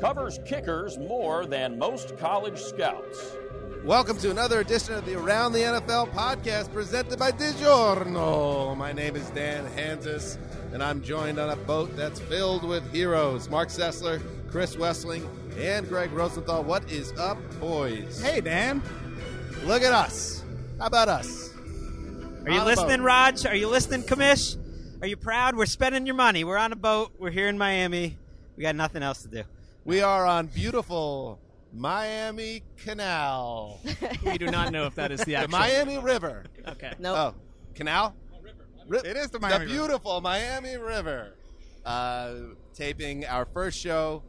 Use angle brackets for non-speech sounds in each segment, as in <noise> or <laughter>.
Covers kickers more than most college scouts. Welcome to another edition of the Around the NFL podcast presented by DiGiorno. My name is Dan Hanzus, and I'm joined on a boat that's filled with heroes. Marc Sessler, Chris Wesseling, and Gregg Rosenthal. What is up, boys? Hey, Dan. Look at us. How about us? Are you listening, boat. Raj? Are you listening, Kamish? Are you proud? We're spending your money. We're on a boat. We're here in Miami. We got nothing else to do. We are on beautiful Miami Canal, We do not know if that is the the actual. Miami River. Okay. No. Oh, canal? Ri- It is the Miami River. beautiful Miami River. Uh, taping our first show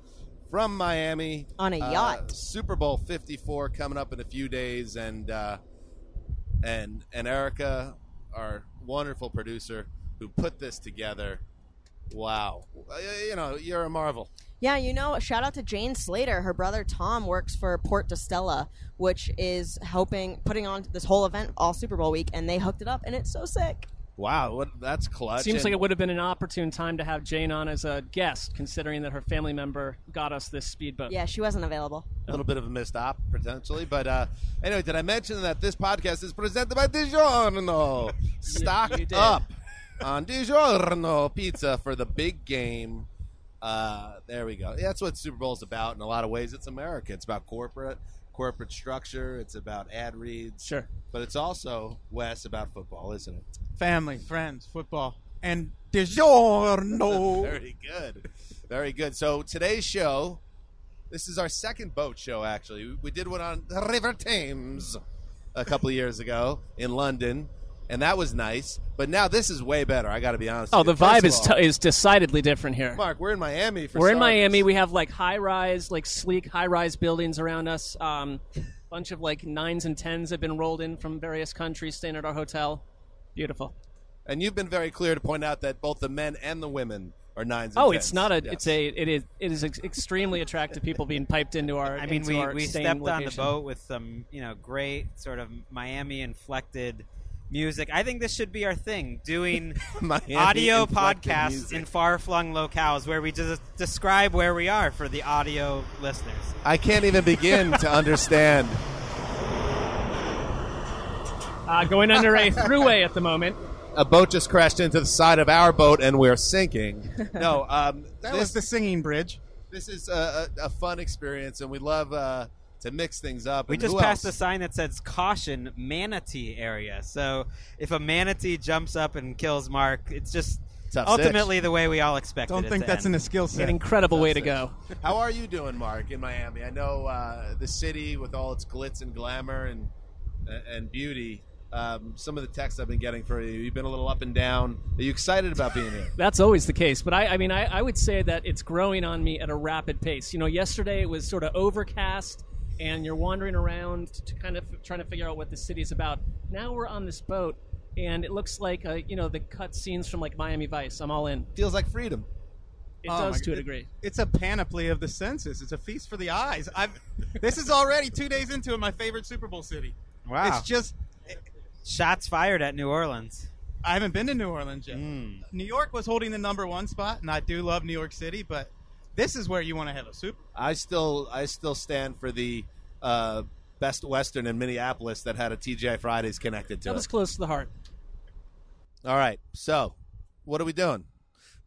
from Miami On a Uh, yacht. Super Bowl 54 coming up in a few days, and uh, and and Erica, our wonderful producer, who put this together. Wow, Uh, you know you're a marvel. Yeah, you know, shout out to Jane Slater. Her brother Tom works for Port de Stella, which is helping putting on this whole event all Super Bowl week, and they hooked it up, and it's so sick. Wow, what that's clutch. Seems and- like it would have been an opportune time to have Jane on as a guest, considering that her family member got us this speedboat. Yeah, she wasn't available. a little bit of a missed op potentially, but uh, anyway, did I mention that this podcast is presented by DiGiorno? Stock you did. up on DiGiorno pizza for the big game. Uh, there we go. That's what Super Bowl is about. In a lot of ways, it's America. It's about corporate corporate structure. It's about ad reads. Sure. but it's also Wes about football, isn't it? Family, friends, football, and <laughs> DiGiorno. Very good. Very good. So today's show, this is our second boat show. Actually, We- did one on the River Thames a couple of years ago in London, and that was nice. But now this is way better. I got to be honest. Oh, with you. the vibe is all, t- is decidedly different here. Mark. We're in Miami. For We're in starters. Miami. We have like high rise, like sleek high rise buildings around us. Um, <laughs> bunch of like nines and tens have been rolled in from various countries, staying at our hotel. Beautiful. and you've been very clear to point out that both the men and the women are nines. And Oh, tens. it's not a. Yes. It's a. It is. It is ex- extremely attractive people being piped into our. I mean, we, we staying stepped on the boat with some, you know, great sort of Miami inflected music. I think this should be our thing, doing <laughs> audio podcasts music. in far flung locales where we just describe where we are for the audio listeners. I can't even begin to understand. Uh, going under a throughway at the moment. A boat just crashed into the side of our boat, and we're sinking. <laughs> No, um, That this, was the singing bridge. this is a, a, a fun experience, and we love uh, to mix things up. We And just who passed a sign that says "Caution, Manatee Area." So if a manatee jumps up and kills Mark, it's just Tough ultimately the way we all expected. Don't it think to that's end. in a skill set. An set. incredible way to go. How are you doing, Mark, in Miami? I know uh, the city with all its glitz and glamour and and beauty. Um, some of the texts I've been getting for you, you've been a little up and down. Are you excited about being here? <laughs> That's always the case, but I, I mean, I, I would say that it's growing on me at a rapid pace. You know, yesterday it was sort of overcast, and you're wandering around to kind of trying to figure out what the city is about. Now we're on this boat, and it looks like uh, you know the cut scenes from like Miami Vice. I'm all in. Feels like freedom. It Oh does my to a God. degree. It's a panoply of the senses. It's a feast for the eyes. I've, <laughs> this is already two days into it, my favorite Super Bowl city. Wow. It's just Shots fired at New Orleans. I haven't been to New Orleans yet. Mm. New York was holding the number one spot, and I do love New York City, but this is where you want to have a Super. I still I still stand for the uh, Best Western in Minneapolis that had a TGI Fridays connected to That it. was close to the heart. All right. So, what are we doing?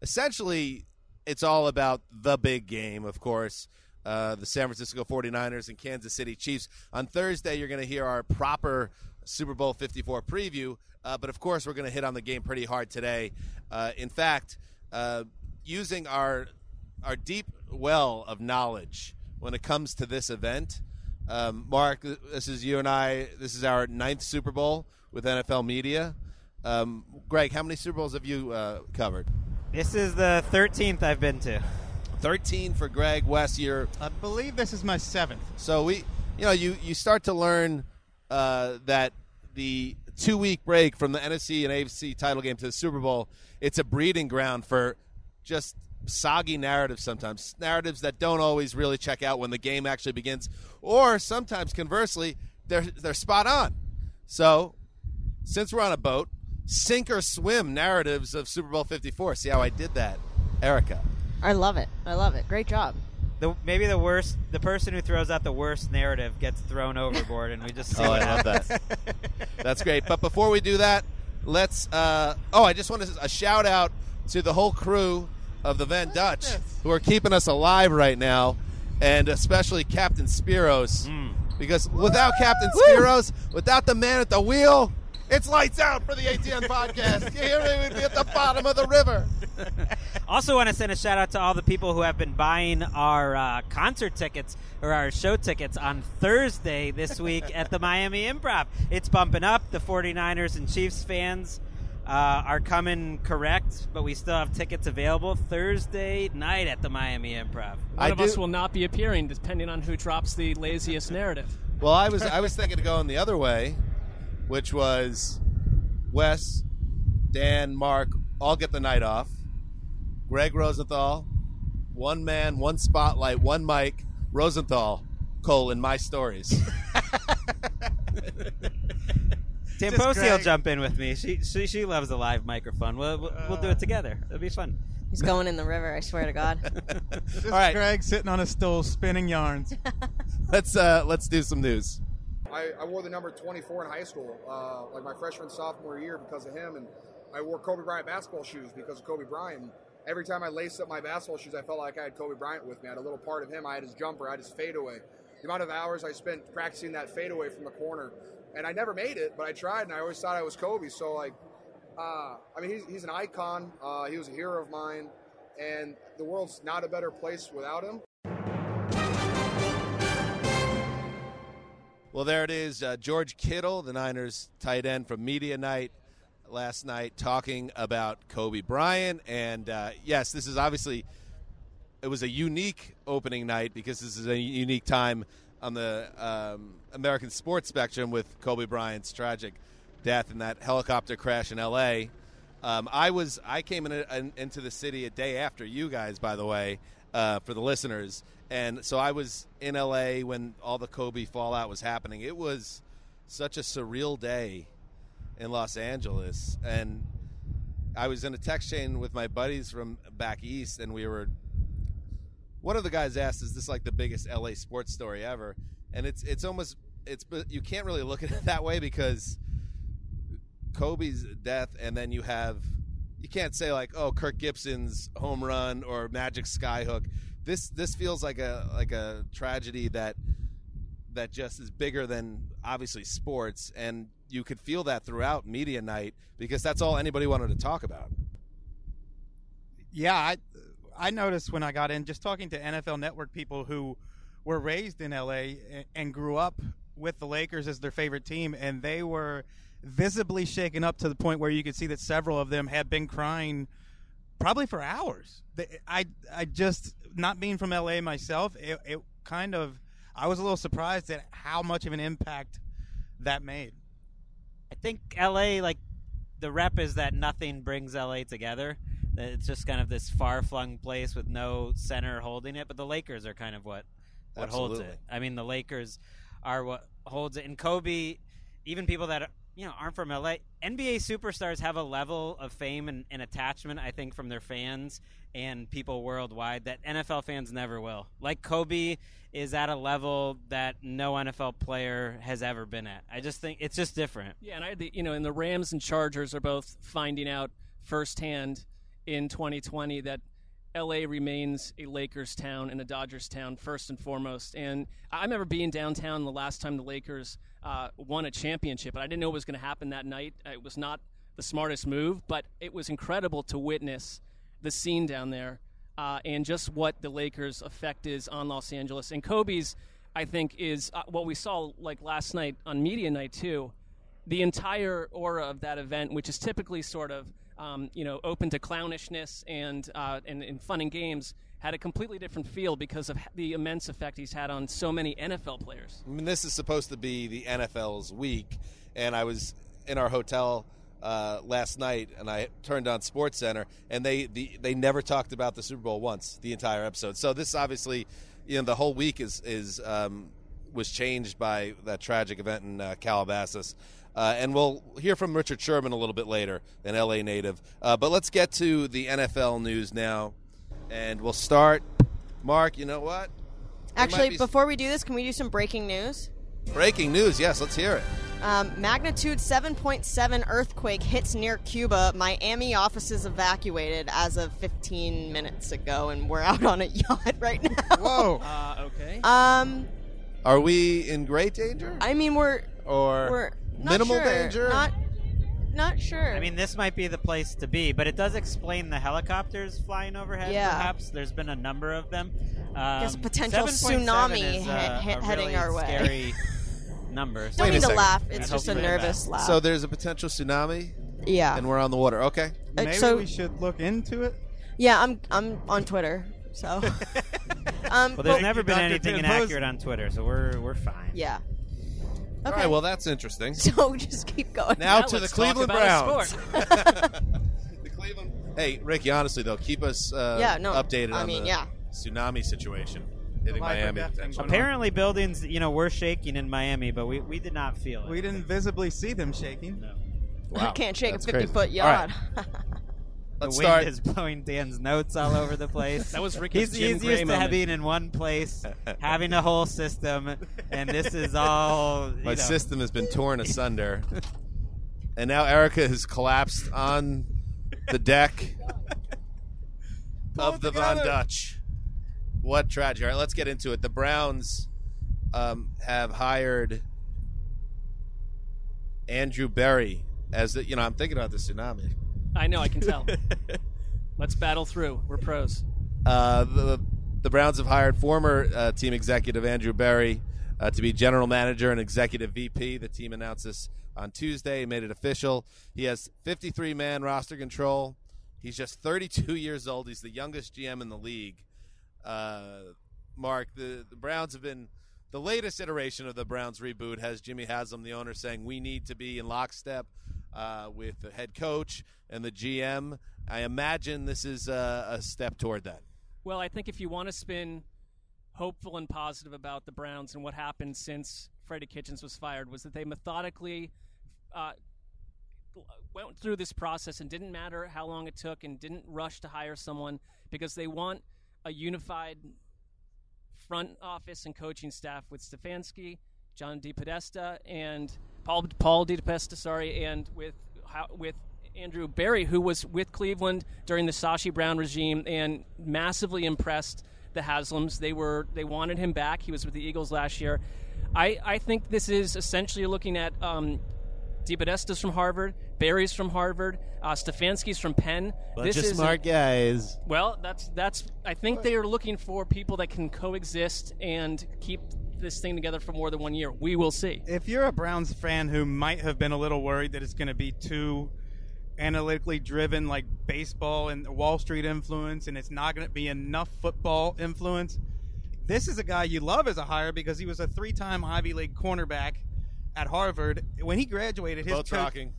Essentially, it's all about the big game, of course. Uh, the San Francisco 49ers and Kansas City Chiefs. On Thursday, you're going to hear our proper Super Bowl 54 preview. Uh, but of course, we're going to hit on the game pretty hard today. Uh, in fact, uh, using our our deep well of knowledge when it comes to this event, um, Mark, this is you and I. This is our ninth Super Bowl with NFL Media. Um, Greg, how many Super Bowls have you uh, covered? This is the 13th I've been to. 13 for Greg West. You're I believe this is my seventh. so we, you know, you you start to learn uh, that the two week break from the NFC and AFC title game to the Super Bowl, it's a breeding ground for just soggy narratives. Sometimes narratives that don't always really check out when the game actually begins, or sometimes conversely, they're they're spot on. So, since we're on a boat, sink or swim narratives of Super Bowl Fifty Four. See how I did that, Erica. I love it. I love it. Great job. The, maybe the worst, the person who throws out the worst narrative gets thrown overboard, and we just see Oh, what I love that. <laughs> That's great. But before we do that, let's. Uh, oh, I just want to a shout out to the whole crew of the Van Dutch who are keeping us alive right now, and especially Captain Spiros. Because without Captain Spiros, without the man at the wheel, it's lights out for the ATN podcast. You hear me? We'd be at the bottom of the river. <laughs> Also, want to send a shout out to all the people who have been buying our uh, concert tickets or our show tickets on Thursday this week at the Miami Improv. It's bumping up. The 49ers and Chiefs fans uh, are coming correct, but we still have tickets available Thursday night at the Miami Improv. One of us will not be appearing, depending on who drops the laziest narrative. Well, I was I was thinking of going the other way, which was Wes, Dan, Mark all get the night off. Gregg Rosenthal, one man, one spotlight, one mic. Rosenthal, Cole, colon my stories. <laughs> Tam Just Posey will jump in with me. She she, she loves a live microphone. We'll, we'll, we'll do it together. It'll be fun. He's going in the river. I swear to God. <laughs> Just All right. Greg sitting on a stool spinning yarns. <laughs> let's uh, let's do some news. I, I wore the number 24 in high school, uh, like my freshman sophomore year, because of him, and I wore Kobe Bryant basketball shoes because of Kobe Bryant. Every time I laced up my basketball shoes, I felt like I had Kobe Bryant with me. I had a little part of him. I had his jumper. I had his fadeaway. The amount of hours I spent practicing that fadeaway from the corner, and I never made it, but I tried, and I always thought I was Kobe. So like, uh, I mean, he's, he's an icon. Uh, he was a hero of mine, and the world's not a better place without him. Well, there it is. Uh, George Kittle, the Niners tight end from Media Night last night, talking about Kobe Bryant. And uh, yes, this is obviously it was a unique opening night because this is a unique time on the um, American sports spectrum with Kobe Bryant's tragic death in that helicopter crash in L.A. Um, I was I came in, in, into the city a day after you guys, by the way, uh, for the listeners, and so I was in L.A. when all the Kobe fallout was happening. It was such a surreal day in Los Angeles, and I was in a text chain with my buddies from back east, and we were. One of the guys asked, "Is this like the biggest LA sports story ever?" And it's it's almost it's you can't really look at it <laughs> that way because Kobe's death, and then you have you can't say like, "Oh, Kirk Gibson's home run" or Magic Skyhook. This this feels like a like a tragedy that that just is bigger than obviously sports, and you could feel that throughout media night because that's all anybody wanted to talk about. yeah, I I noticed when I got in just talking to NFL Network people who were raised in LA and, grew up with the Lakers as their favorite team, and they were visibly shaken up to the point where you could see that several of them had been crying probably for hours. I I just not being from LA myself, it, it kind of I was a little surprised at how much of an impact that made. I think LA, like the rep is that nothing brings LA together. That It's just kind of this far flung place with no center holding it. But the Lakers are kind of what what holds it. I mean, the Lakers are what holds it. And Kobe, even people that you know aren't from LA, NBA superstars have a level of fame and, and attachment. I think from their fans and people worldwide that NFL fans never will. Like Kobe is at a level that no NFL player has ever been at. I just think it's just different. Yeah, and I, the, you know, and the Rams and Chargers are both finding out firsthand in 2020 that LA remains a Lakers town and a Dodgers town first and foremost. And I remember being downtown the last time the Lakers uh, won a championship, and I didn't know what was going to happen that night. It was not the smartest move, but it was incredible to witness the scene down there uh, and just what the Lakers' effect is on Los Angeles. And Kobe's, I think, is uh, what we saw like last night on media night too. The entire aura of that event, which is typically sort of um, you know open to clownishness and, uh, and and fun and games, had a completely different feel because of the immense effect he's had on so many NFL players. I mean, this is supposed to be the NFL's week, and I was in our hotel uh, last night, and I turned on Sports Center, and they the, they never talked about the Super Bowl once the entire episode. So this obviously, you know, the whole week is is um, was changed by that tragic event in uh, Calabasas. Uh, and we'll hear from Richard Sherman a little bit later, an LA native. Uh, but let's get to the NFL news now, and we'll start. Mark, you know what? There Actually, be- before we do this, can we do some breaking news? breaking news. Yes, let's hear it. Um, magnitude 7.7 earthquake hits near Cuba. Miami offices evacuated as of 15 minutes ago, and we're out on a <laughs> yacht right now. Whoa. <laughs> Uh, okay. Um, Are we in great danger? I mean, we're or we're not minimal sure. danger? Not, not sure. I mean, this might be the place to be, but it does explain the helicopters flying overhead. Yeah. Perhaps there's been a number of them. Um, There's a potential 7.7 tsunami is, uh, he- a heading really our way. Scary <laughs> numbers. Don't Wait a need to second. laugh. It's just a you nervous laugh. So there's a potential tsunami, yeah, and we're on the water. Okay. Uh, Maybe so- we should look into it. yeah. I'm I'm on Twitter, so. <laughs> um, Well, there's but- never been Dr. anything Tim Post. inaccurate on Twitter, so we're we're fine. yeah. All Okay. right. Well, that's interesting. <laughs> so just keep going. Now Now to the let's talk Cleveland about a Browns. sport. <laughs> <laughs> the Cleveland. Hey, Ricky. Honestly, though, keep us uh, Yeah, no, updated I on mean, the yeah. tsunami situation hitting Life or Miami. death thing potentially. going on. Apparently, buildings you know were shaking in Miami, but we, we did not feel it. We didn't visibly see them shaking. No. Wow, Can't shake a 50 crazy. foot All right, yacht. The Let's wind start. is <laughs> blowing Dan's notes all over the place. That was Ricky's He's, Jim he's Gray used to moment. being in one place, uh, uh, uh. having a whole system, and this is all. You My know, system has been torn asunder, <laughs> and now Erica has collapsed on the deck of the Von Dutch. What tragedy! All right, let's get into it. The Browns um, have hired Andrew Berry as the. You know, I'm thinking about the tsunami. I know, I can tell. <laughs> Let's battle through. We're pros. Uh, the the Browns have hired former uh, team executive Andrew Berry uh, to be general manager and executive VP. The team announced this on Tuesday, made it official. He has 53 man roster control. He's just 32 <laughs> years old. He's the youngest GM in the league. Uh, Mark, the, the Browns have been the latest iteration of the Browns reboot has Jimmy Haslam, the owner, saying we need to be in lockstep uh, with the head coach and the GM. I imagine this is a, a step toward that. Well, I think if you want to spin hopeful and positive about the Browns and what happened since Freddie Kitchens was fired, was that they methodically uh, went through this process and didn't matter how long it took and didn't rush to hire someone because they want a unified front office and coaching staff with Stefanski, John DePodesta, and Paul Paul DePodesta, sorry, and with with Andrew Berry, who was with Cleveland during the Sashi Brown regime and massively impressed the Haslams. They were they wanted him back. He was with the Eagles last year. I, I think this is essentially looking at um, DePodesta's from Harvard, Berry's from Harvard, uh, Stefanski's from Penn. Bunch this of is smart guys. well, that's that's. I think they are looking for people that can coexist and keep keep this thing together for more than one year. We will see. If you're a Browns fan who might have been a little worried that it's going to be too analytically driven, like baseball and Wall Street influence, and it's not going to be enough football influence, this is a guy you love as a hire because he was a three-time Ivy League cornerback at Harvard. When he graduated, his Boats coach, rocking.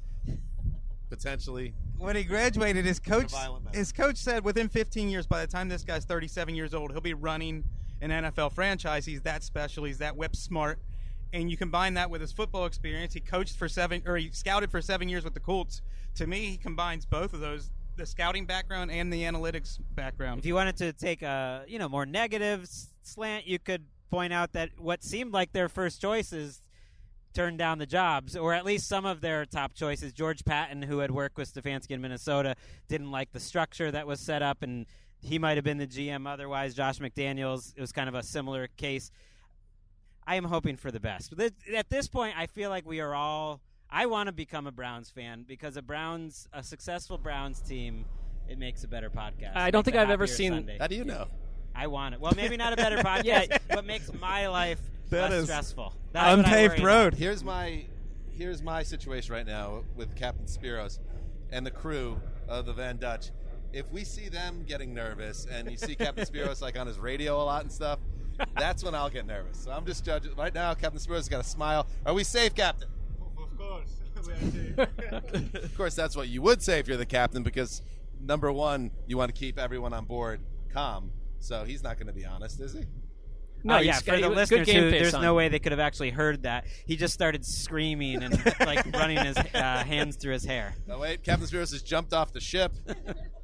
Potentially. when he graduated, his coach his coach said within 15 years, by the time this guy's 37 years old, he'll be running an NFL franchise. He's that special. He's that whip smart. And you combine that with his football experience. He coached for seven, or he scouted for seven years with the Colts. To me, he combines both of those: the scouting background and the analytics background. If you wanted to take a you know more negative slant, you could point out that what seemed like their first choices turned down the jobs, or at least some of their top choices. George Paton, who had worked with Stefanski in Minnesota, didn't like the structure that was set up, and he might have been the GM otherwise. Josh McDaniels, it was kind of a similar case. I am hoping for the best. But th- at this point, I feel like we are all. I want to become a Browns fan because a Browns, a successful Browns team, it makes a better podcast. I don't think I've ever seen- Sunday. How do you know? I want it. Well, maybe not a better <laughs> podcast, Yeah. but makes my life That less is stressful. That's Unpaved worry road. Here's my here's my situation right now with Captain Spiros and the crew of the Van Dutch. If we see them getting nervous and you see Captain <laughs> Spiros like on his radio a lot and stuff, that's when I'll get nervous. So I'm just judging right now. Captain Spiros has got a smile. Are we safe, Captain? Of course. <laughs> <laughs> Of course, that's what you would say if you're the captain, because number one, you want to keep everyone on board calm. So he's not going to be honest, is he? No, oh, yeah, for the good listeners, who, there's on. no way they could have actually heard that. He just started screaming and <laughs> like running his uh, hands through his hair. No, wait. Captain Spiros has jumped off the ship.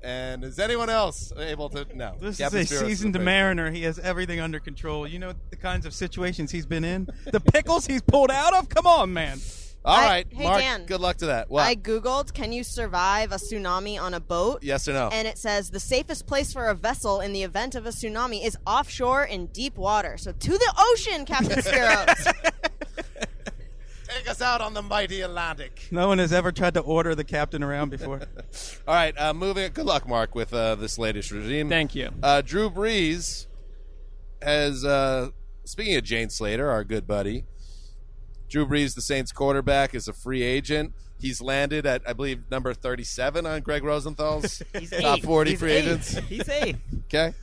And is anyone else able to? No. This Captain is a Spiros seasoned the best. mariner. He has everything under control. You know the kinds of situations he's been in, the pickles he's pulled out of. Come on, man. All I- right, hey, Mark. Dan. Good luck to that. What? I googled, can you survive a tsunami on a boat? yes or no? And it says the safest place for a vessel in the event of a tsunami is offshore in deep water. So to the ocean, Captain Spiros. <laughs> Take us out on the mighty Atlantic. No one has ever tried to order the captain around before. <laughs> All right, uh, moving. Good luck, Mark, with uh, this latest regime. Thank you. Uh, Drew Brees has. Uh, speaking of Jane Slater, our good buddy, Drew Brees, the Saints quarterback, is a free agent. He's landed at, I believe, number 37 on Gregg Rosenthal's <laughs> He's top eight. 40 He's free eight. agents. <laughs> He's eight. Okay.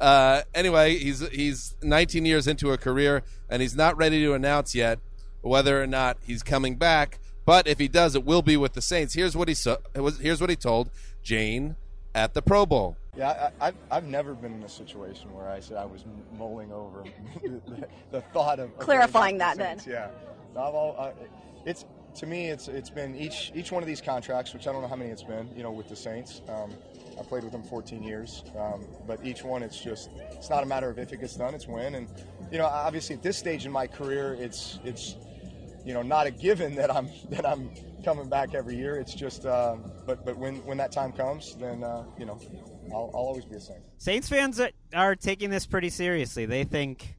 Uh, anyway, he's he's 19 years into a career, and he's not ready to announce yet whether or not he's coming back. But if he does, it will be with the Saints. Here's what he so, here's what he told Jane at the Pro Bowl. Yeah, I, I've, I've never been in a situation where I said I was mulling over <laughs> the, the thought of, of Clarifying going back to that the Saints. Yeah, No, I've all, I, it's to me, it's it's been each each one of these contracts, which I don't know how many it's been. You know, with the Saints, um, I played with them 14 years, um, but each one, it's just it's not a matter of if it gets done, it's when. And you know, obviously at this stage in my career, it's it's you know not a given that I'm <laughs> that I'm coming back every year. It's just, uh, but but when when that time comes, then uh, you know, I'll, I'll always be a Saint. Saints fans are, are taking this pretty seriously. They think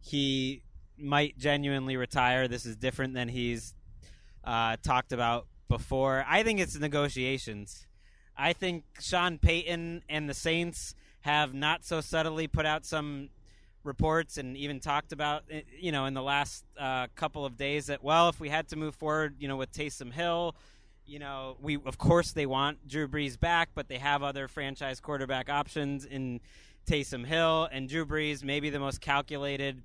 he might genuinely retire. This is different than he's uh, talked about before. I think it's negotiations. I think Sean Payton and the Saints have not so subtly put out some reports and even talked about, eh, you know, in the last uh, couple of days that, well, if we had to move forward, you know, with Taysom Hill, you know, we of course they want Drew Brees back, but they have other franchise quarterback options in Taysom Hill and Drew Brees, maybe the most calculated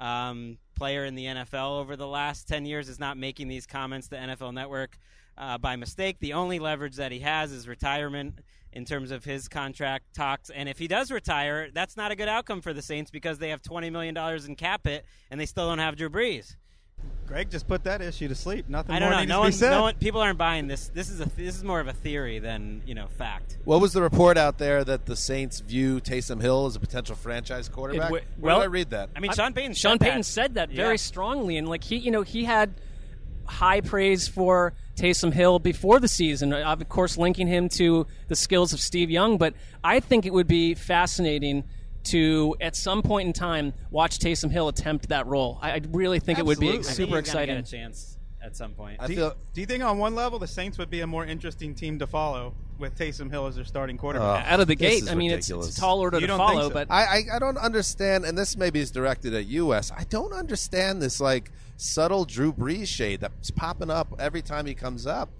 um, player in the NFL over the last 10 years, is not making these comments to NFL Network uh, by mistake. The only leverage that he has is retirement in terms of his contract talks. And if he does retire, that's not a good outcome for the Saints because they have $20 million in cap it and they still don't have Drew Brees. Greg just put that issue to sleep. Nothing I don't more know. needs No to one, be said. no one, people aren't buying this. This is a this is more of a theory than you know fact. What was the report out there that the Saints view Taysom Hill as a potential franchise quarterback? It Where w- well, did I read that? I mean, Sean Payton. Sean said Payton that. said that Yeah. very strongly, and like he, you know, he had high praise for Taysom Hill before the season. Of course, linking him to the skills of Steve Young, but I think it would be fascinating to, at some point in time, watch Taysom Hill attempt that role. I, I really think it would be Absolutely. I think super he's gonna exciting. Get a chance at some point. I do, feel do you think on one level the Saints would be a more interesting team to follow with Taysom Hill as their starting quarterback. Oh, Out of the gate, I mean, it's, ridiculous. it's a tall order You to follow, so? but I, I I don't understand, and this maybe is directed at U.S. I don't understand this like subtle Drew Brees shade that's popping up every time he comes up.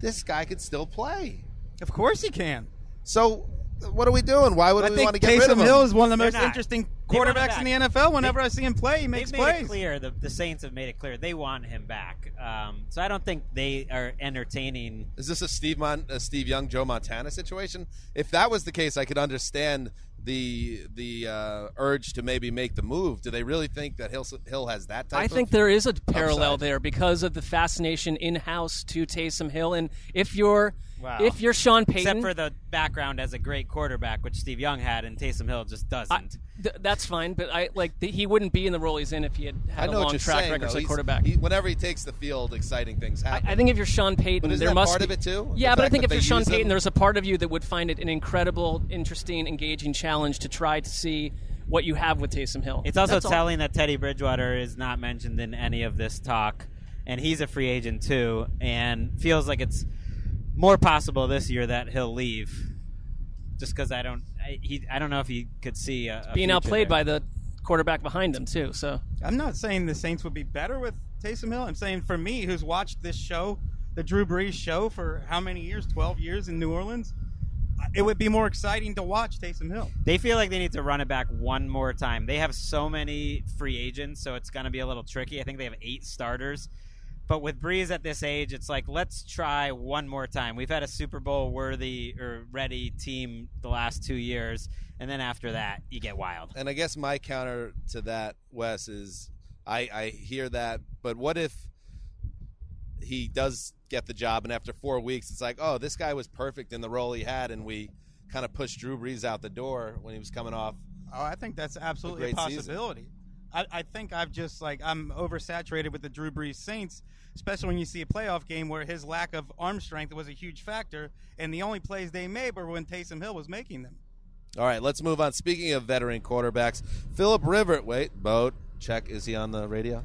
This guy could still play. Of course he can. So what are we doing? Why would I we think want to get rid of Taysom him? Hill is one of the They're most not. interesting They want him quarterbacks in the back. NFL. Whenever They- I see him play, he makes They've made plays. it clear. The, the Saints have made it clear they want him back. Um, so I don't think they are entertaining. Is this a Steve Mon- a Steve Young, Joe Montana situation? If that was the case, I could understand the the uh, urge to maybe make the move. Do they really think that Hill Hill has that type? I of think there is a parallel upside? there because of the fascination in house to Taysom Hill, and if you're Wow. if you're Sean Payton, Except for the background as a great quarterback, which Steve Young had, and Taysom Hill just doesn't. th- that's fine. But I like the, he wouldn't be in the role he's in if he had I had know a what long you're track saying, record as a quarterback. he- whenever he takes the field, exciting things happen. I think if you're Sean Payton, But isn't there that must part be, of it, too? Yeah, but I think if you're Sean use him? Payton, there's a part of you that would find it an incredible, interesting, engaging challenge to try to see what you have with Taysom Hill. It's also That's all. telling that Teddy Bridgewater is not mentioned in any of this talk, and he's a free agent too, and feels like it's more possible this year that he'll leave. Just because I don't, I, he, I don't know if he could see a, a being outplayed there. by the quarterback behind him too. So I'm not saying the Saints would be better with Taysom Hill. I'm saying for me, who's watched this show, the Drew Brees show, for how many years? 12 years in New Orleans. Uh, it would be more exciting to watch Taysom Hill. They feel like they need to run it back one more time. They have so many free agents, so it's going to be a little tricky. I think they have eight starters. But with Brees at this age, it's like, let's try one more time. We've had a Super Bowl worthy or ready team the last two years. And then after that, you get wild. And I guess my counter to that, Wes, is I, I hear that, but what if he does get the job and after four weeks it's like, oh, this guy was perfect in the role he had, and we kind of pushed Drew Brees out the door when he was coming off. Oh, I think that's absolutely a, great season. possibility. I, I think I've just like I'm oversaturated with the Drew Brees Saints, especially when you see a playoff game where his lack of arm strength was a huge factor, and the only plays they made were when Taysom Hill was making them. All right, let's move on. Speaking of veteran quarterbacks, Philip Rivers. Wait, boat check. Is he on the radio?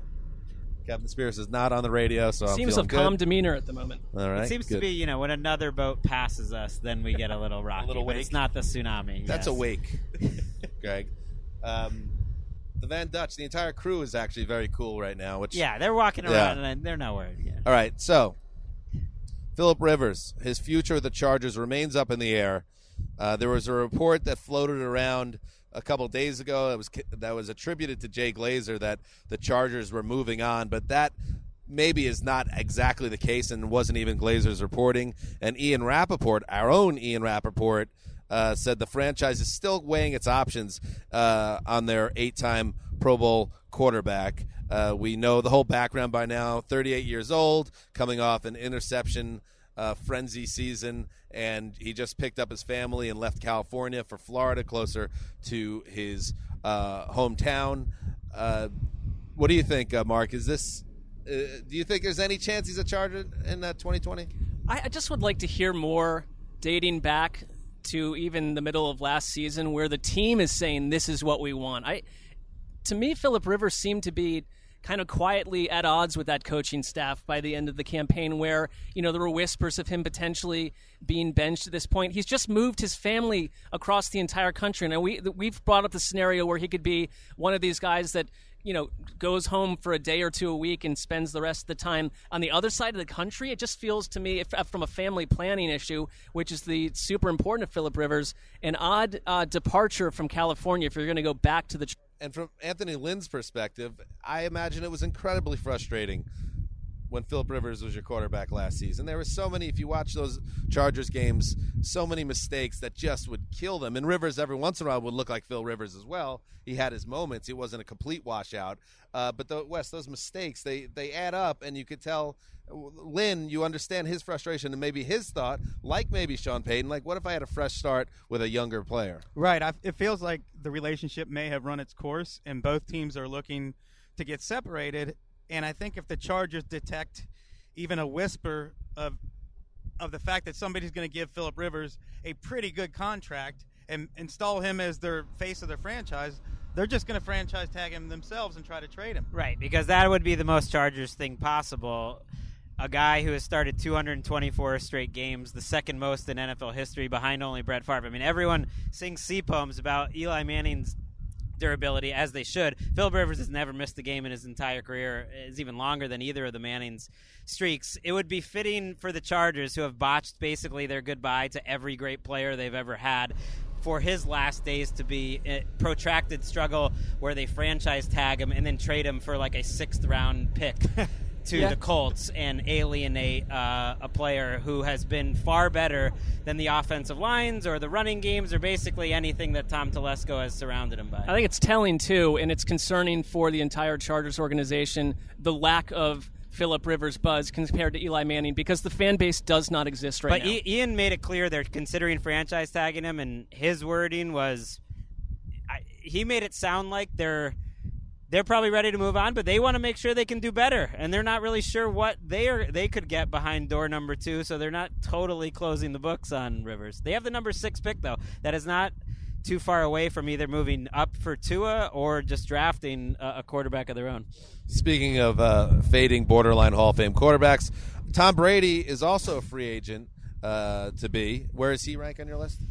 Captain Spears is not on the radio, so I'm seems feeling of calm demeanor at the moment. All right, it seems to be, you know, when another boat passes us, then we get a little <laughs> rocky. little but wake. it's not the tsunami. That's a wake, <laughs> Greg. Um, the Van Dutch, the entire crew is actually very cool right now. Which Yeah, they're walking Yeah. around and they're nowhere. Yeah. All right, so Philip Rivers, his future with the Chargers remains up in the air. Uh, there was a report that floated around a couple days ago that was that was attributed to Jay Glazer that the Chargers were moving on, but that maybe is not exactly the case and wasn't even Glazer's reporting. And Ian Rapoport, our own Ian Rapoport, uh, said the franchise is still weighing its options uh, on their eight-time Pro Bowl quarterback. Uh, we know the whole background by now. 38 years old, coming off an interception uh, frenzy season, and he just picked up his family and left California for Florida, closer to his uh, hometown. Uh, what do you think, Mark? Is this? Do you think there's any chance he's a Charger in uh, 2020? I, I just would like to hear more dating back to even the middle of last season where the team is saying this is what we want. I to me Philip Rivers seemed to be kind of quietly at odds with that coaching staff by the end of the campaign where you know there were whispers of him potentially being benched at this point he's just moved his family across the entire country and we we've brought up the scenario where he could be one of these guys that you know goes home for a day or two a week and spends the rest of the time on the other side of the country it just feels to me if, from a family planning issue which is the super important of Philip Rivers an odd uh, departure from California if you're going to go back to the And from Anthony Lynn's perspective, I imagine it was incredibly frustrating when Philip Rivers was your quarterback last season. There were so many, if you watch those Chargers games, so many mistakes that just would kill them. And Rivers, every once in a while, would look like Phil Rivers as well. He had his moments. He wasn't a complete washout. Uh, but the West, those mistakes, they they add up, and you could tell. Lynn, you understand his frustration and maybe his thought, like maybe Sean Payton, like what if I had a fresh start with a younger player? Right. I, it feels like the relationship may have run its course, and both teams are looking to get separated. And I think if the Chargers detect even a whisper of of the fact that somebody's going to give Philip Rivers a pretty good contract and install him as their face of their franchise, they're just going to franchise tag him themselves and try to trade him. Right, because that would be the most Chargers thing possible. a guy who has started 224 straight games, the second most in NFL history, behind only Brett Favre. I mean, everyone sings sea poems about Eli Manning's durability as they should. Philip Rivers has never missed a game in his entire career. It's even longer than either of the Manning's streaks. It would be fitting for the Chargers, who have botched basically their goodbye to every great player they've ever had. For his last days to be a protracted struggle where they franchise tag him and then trade him for like a sixth round pick <laughs> to Yeah. the Colts and alienate uh, a player who has been far better than the offensive lines or the running games or basically anything that Tom Telesco has surrounded him by. I think it's telling too, and it's concerning for the entire Chargers organization the lack of Philip Rivers buzz compared to Eli Manning because the fan base does not exist right but now. I- Ian made it clear they're considering franchise tagging him, and his wording was, I, he made it sound like they're they're probably ready to move on, but they want to make sure they can do better, and they're not really sure what they are they could get behind door number two, so they're not totally closing the books on Rivers. They have the number six pick though, that is not too far away from either moving up for Tua or just drafting a, quarterback of their own. Speaking of uh, fading borderline Hall of Fame quarterbacks, Tom Brady is also a free agent uh, to be. Where is he rank on your list?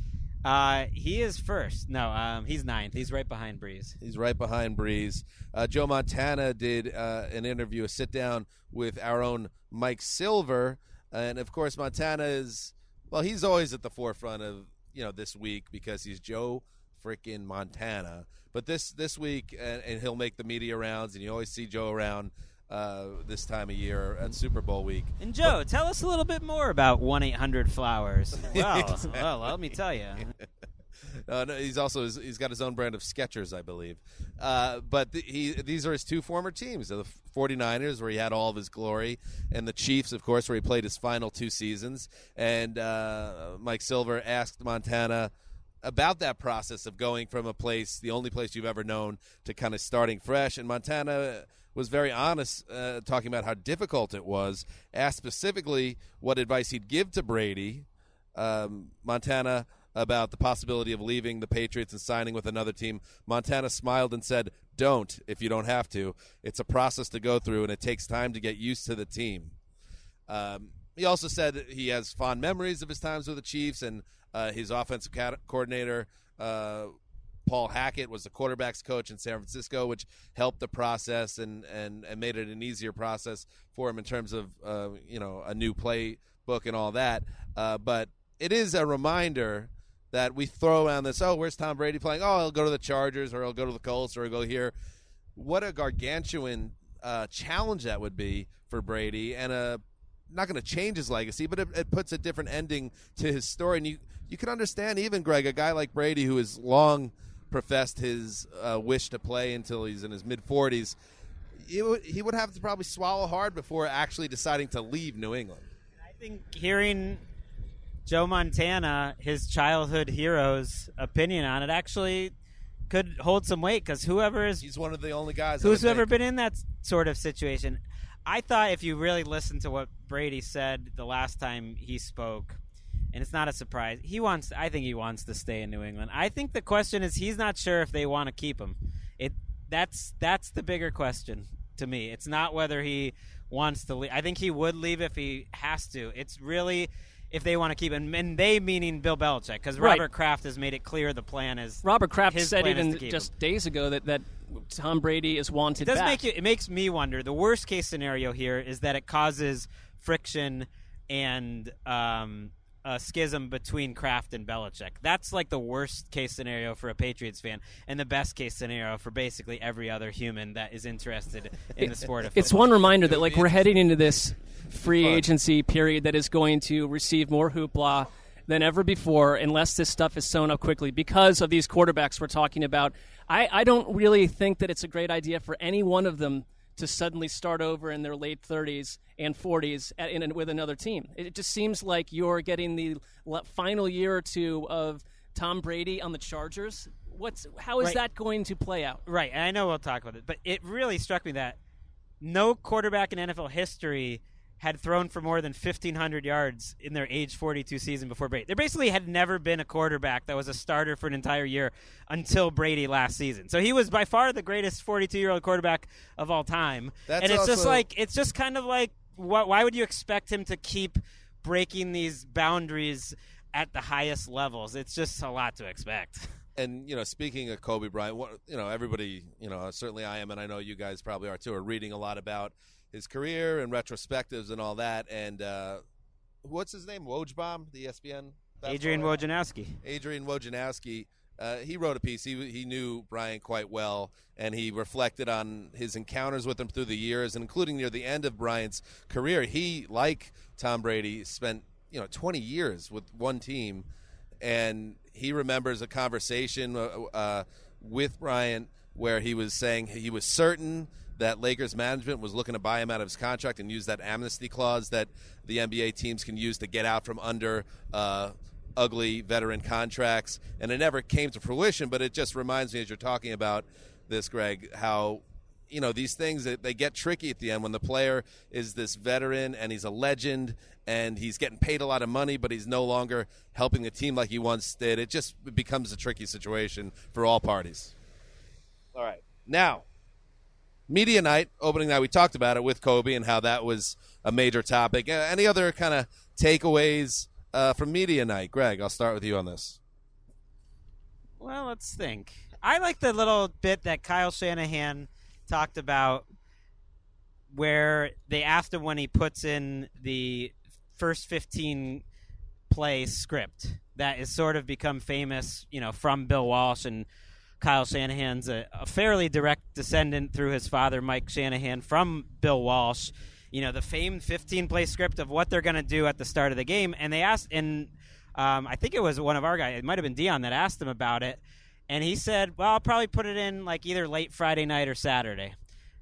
Uh, he is first. No, um, he's ninth. He's right behind Brees. He's right behind Brees. Uh, Joe Montana did uh, an interview, a sit down with our own Mike Silver, and of course Montana is well, he's always at the forefront of you know this week because he's Joe freaking Montana. But this this week, and, and he'll make the media rounds, and you always see Joe around uh, this time of year at Super Bowl week. And Joe, tell us a little bit more about one eight hundred flowers. <laughs> Well, well, let me tell you. <laughs> Uh, no, he's also he's got his own brand of Skechers, I believe. Uh, but th- he these are his two former teams: the 49ers, where he had all of his glory, and the Chiefs, of course, where he played his final two seasons. And uh, Mike Silver asked Montana about that process of going from a place, the only place you've ever known, to kind of starting fresh. And Montana was very honest, uh, talking about how difficult it was. Asked specifically what advice he'd give to Brady. Um, Montana about the possibility of leaving the Patriots and signing with another team. Montana smiled and said, "Don't if you don't have to. It's a process to go through, and it takes time to get used to the team." Um, he also said he has fond memories of his times with the Chiefs and uh, his offensive coordinator. Uh, Paul Hackett was the quarterbacks coach in San Francisco, which helped the process and, and, and made it an easier process for him in terms of uh, you know a new playbook and all that. Uh, but it is a reminder that we throw around this. Oh, where's Tom Brady playing? Oh, he'll go to the Chargers or he'll go to the Colts or he'll go here. What a gargantuan uh, challenge that would be for Brady, and a not going to change his legacy, but it, it puts a different ending to his story. And you you can understand even Greg, a guy like Brady who is long professed his uh, wish to play until he's in his mid forties. He would, he would have to probably swallow hard before actually deciding to leave New England. I think hearing Joe Montana, his childhood hero's opinion on it, actually could hold some weight because whoever is he's one of the only guys who's ever been in that sort of situation. I thought if you really listen to what Brady said the last time he spoke, and it's not a surprise, he wants. I think he wants to stay in New England. I think the question is he's not sure if they want to keep him. It that's that's the bigger question to me. It's not whether he wants to leave. I think he would leave if he has to. It's really if they want to keep him, and they meaning Bill Belichick, because Right. Robert Kraft has made it clear the plan is Robert Kraft said even just him. days ago that, that Tom Brady is wanted It does back. make you. It makes me wonder. The worst case scenario here is that it causes friction and um, a schism between Kraft and Belichick. That's like the worst case scenario for a Patriots fan, and the best case scenario for basically every other human that is interested in the sport of It's one reminder that like we're heading into this free agency period that is going to receive more hoopla than ever before unless this stuff is sewn up quickly because of these quarterbacks we're talking about. I, I don't really think that it's a great idea for any one of them to suddenly start over in their late 30s and 40s at, in, with another team. It just seems like you're getting the final year or two of Tom Brady on the Chargers. What's how is Right. that going to play out? Right, and I know we'll talk about it, but it really struck me that no quarterback in NFL history had thrown for more than 1,500 yards in their age 42 season before Brady. There basically had never been a quarterback that was a starter for an entire year until Brady last season. So he was by far the greatest 42 year old quarterback of all time. That's and it's just like it's just kind of like why, why would you expect him to keep breaking these boundaries at the highest levels? It's just a lot to expect. And you know, speaking of Kobe Bryant, what, you know, everybody, you know, certainly I am, and I know you guys probably are too, are reading a lot about his career and retrospectives and all that. And uh, what's his name? Wojbomb, the ESPN. Adrian Wojnarowski. Adrian Wojnarowski. Uh, he wrote a piece. He he knew Brian quite well, and he reflected on his encounters with him through the years, and including near the end of Brian's career. He, like Tom Brady, spent you know 20 years with one team, and he remembers a conversation uh, uh, with Brian where he was saying he was certain that Lakers management was looking to buy him out of his contract and use that amnesty clause that the NBA teams can use to get out from under uh, ugly veteran contracts. And it never came to fruition, but it just reminds me as you're talking about this, Gregg, how you know these things that they get tricky at the end when the player is this veteran and he's a legend and he's getting paid a lot of money but he's no longer helping the team like he once did. It just becomes a tricky situation for all parties. All right. Now media night opening night we talked about it with kobe and how that was a major topic. Uh, any other kind of takeaways uh, from media night? Gregg i'll start with you on this. Well, let's think. I like the little bit that Kyle Shanahan talked about where they asked him when he puts in the first 15 play script that has sort of become famous, you know, from Bill Walsh and Kyle Shanahan's a, a fairly direct descendant through his father, Mike Shanahan, from Bill Walsh. You know, the famed 15 play script of what they're going to do at the start of the game. And they asked, and um, I think it was one of our guys, it might have been Dion that asked him about it. And he said, well, I'll probably put it in like either late Friday night or Saturday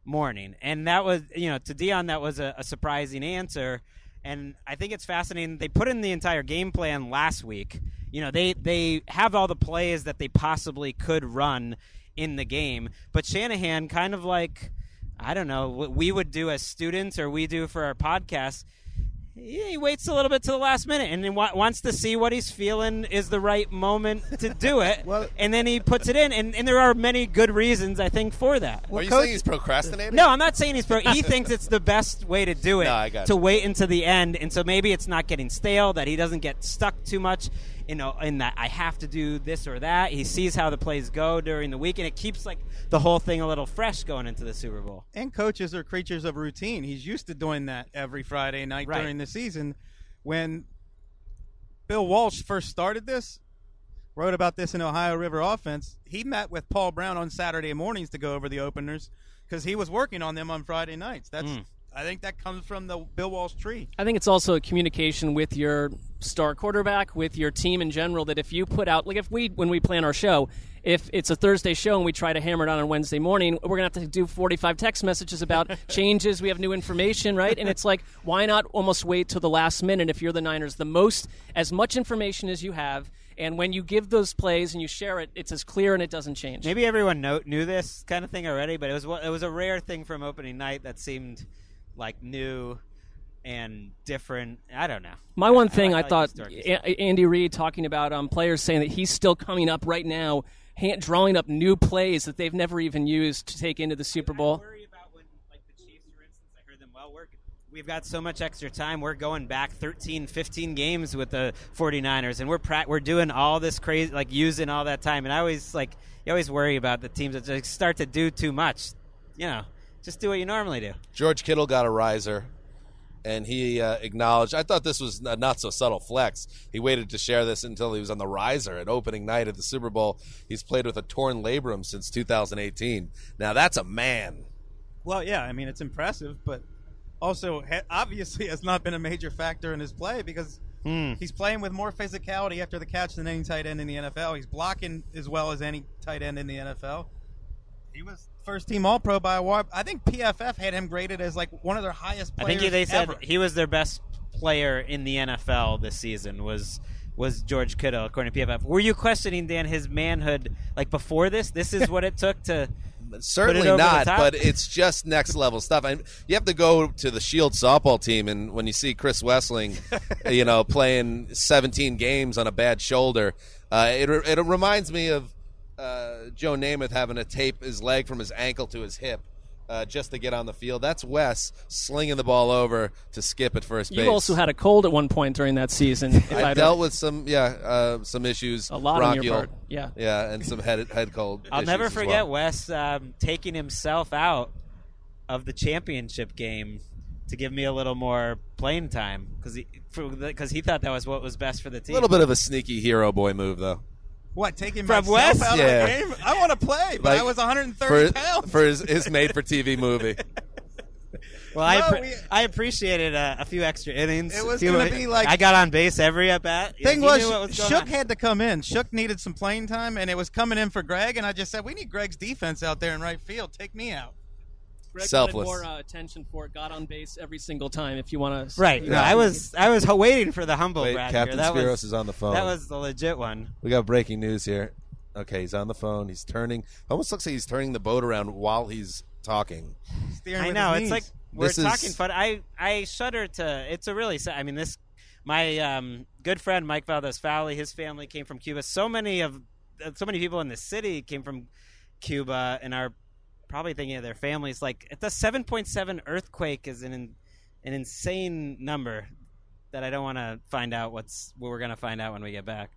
morning. And that was, you know, to Dion, that was a, a surprising answer. And I think it's fascinating. They put in the entire game plan last week. You know, they they have all the plays that they possibly could run in the game, but Shanahan kind of like I don't know what we would do as students or we do for our podcast. He waits a little bit to the last minute and then wa- wants to see what he's feeling is the right moment to do <laughs> it, and then he puts it in. And, and there are many good reasons I think for that. are you saying he's procrastinating No, I'm not saying he's pro. He <laughs> thinks it's the best way to do it. No, I got to you. wait until the end, and so maybe it's not getting stale. That he doesn't get stuck too much, you know, in that I have to do this or that. He sees how the plays go during the week, and it keeps like the whole thing a little fresh going into the Super Bowl. And coaches are creatures of routine. He's used to doing that every Friday night Right. during the season. When Bill Walsh first started this, wrote about this in Ohio River Offense, he met with Paul Brown on Saturday mornings to go over the openers because he was working on them on Friday nights. That's Mm. I think that comes from the Bill Walsh tree. I think it's also a communication with your star quarterback, with your team in general. That if you put out, like if we, when we plan our show, if it's a Thursday show and we try to hammer it on on Wednesday morning, we're gonna have to do 45 text messages about <laughs> changes. We have new information, right? And it's like, why not almost wait till the last minute if you're the Niners? The most, as much information as you have, and when you give those plays and you share it, it's as clear and it doesn't change. Maybe everyone know, knew this kind of thing already, but it was it was a rare thing from opening night that seemed like new and different. I don't know. My one thing like- I, like thought. A- Andy Reid talking about um, players saying that he's still coming up right now, hand, drawing up new plays that they've never even used to take into the Super Bowl. We've got so much extra time. We're going back 13, 15 games with the 49ers, and we're pra- we're doing all this crazy, like using all that time. And I always like you always worry about the teams that just start to do too much. You know, just do what you normally do. George Kittle got a riser, and he uh, acknowledged. I thought this was a not so subtle flex. He waited to share this until he was on the riser at opening night at the Super Bowl. He's played with a torn labrum since 2018. Now that's a man. Well, yeah, I mean it's impressive, but also ha- obviously has not been a major factor in his play because Hmm. he's playing with more physicality after the catch than any tight end in the NFL. He's blocking as well as any tight end in the NFL. He was first team All Pro by a while. I think PFF had him graded as like one of their highest I think they said ever. he was their best player in the NFL this season. Was was George Kittle according to PFF? Were you questioning Dan his manhood like before this? This is what it took to. <laughs> Certainly it over the not, but it's just next level stuff. And you have to go to the Shield softball team, and when you see Chris Wesseling, <laughs> you know, playing 17 games on a bad shoulder, uh, it it reminds me of uh, Joe Namath having to tape his leg from his ankle to his hip uh, just to get on the field. That's Wes slinging the ball over to skip at first base. You also had a cold at one point during that season. if I I'd- dealt with some, yeah, uh, some issues. A lot on your part, yeah. yeah, and some head head cold. I'll never forget well. Wes um, taking himself out of the championship game to give me a little more playing time because he because he thought that was what was best for the team. A little bit of a sneaky hero boy move, though. What taking From myself Wes? out Yeah. of the game? I want to play, but Like, I was 130 for, pounds. for his, his made-for-TV movie. <laughs> Well, I, No, appre- we- I appreciated uh, a few extra innings. It was gonna be like- I got on base every at bat. Thing He was, knew what was going Shook on. had to come in. Shook needed some playing time, and it was coming in for Gregg. And I just said, we need Gregg's defense out there in right field. Take me out. Gregg Selfless. wanted more uh, attention for it. Got on base every single time. If you want to, Right. No, I was I was waiting for the humble Wait, brag Captain here. That Spiros was, is on the phone. That was the legit one. We got breaking news here. Okay, he's on the phone. He's turning. Almost looks like he's turning the boat around while he's talking. Steering I know. It's like we're This is- talking fun. I I shudder to. It's a really. sad- I mean, this. My um, good friend Mike Valdez Fowley, his family came from Cuba. So many of, uh, so many people in the city came from Cuba and are probably thinking of their families. Like the seven point seven earthquake is an in, an insane number that I don't want to find out what's what we're gonna find out when we get back.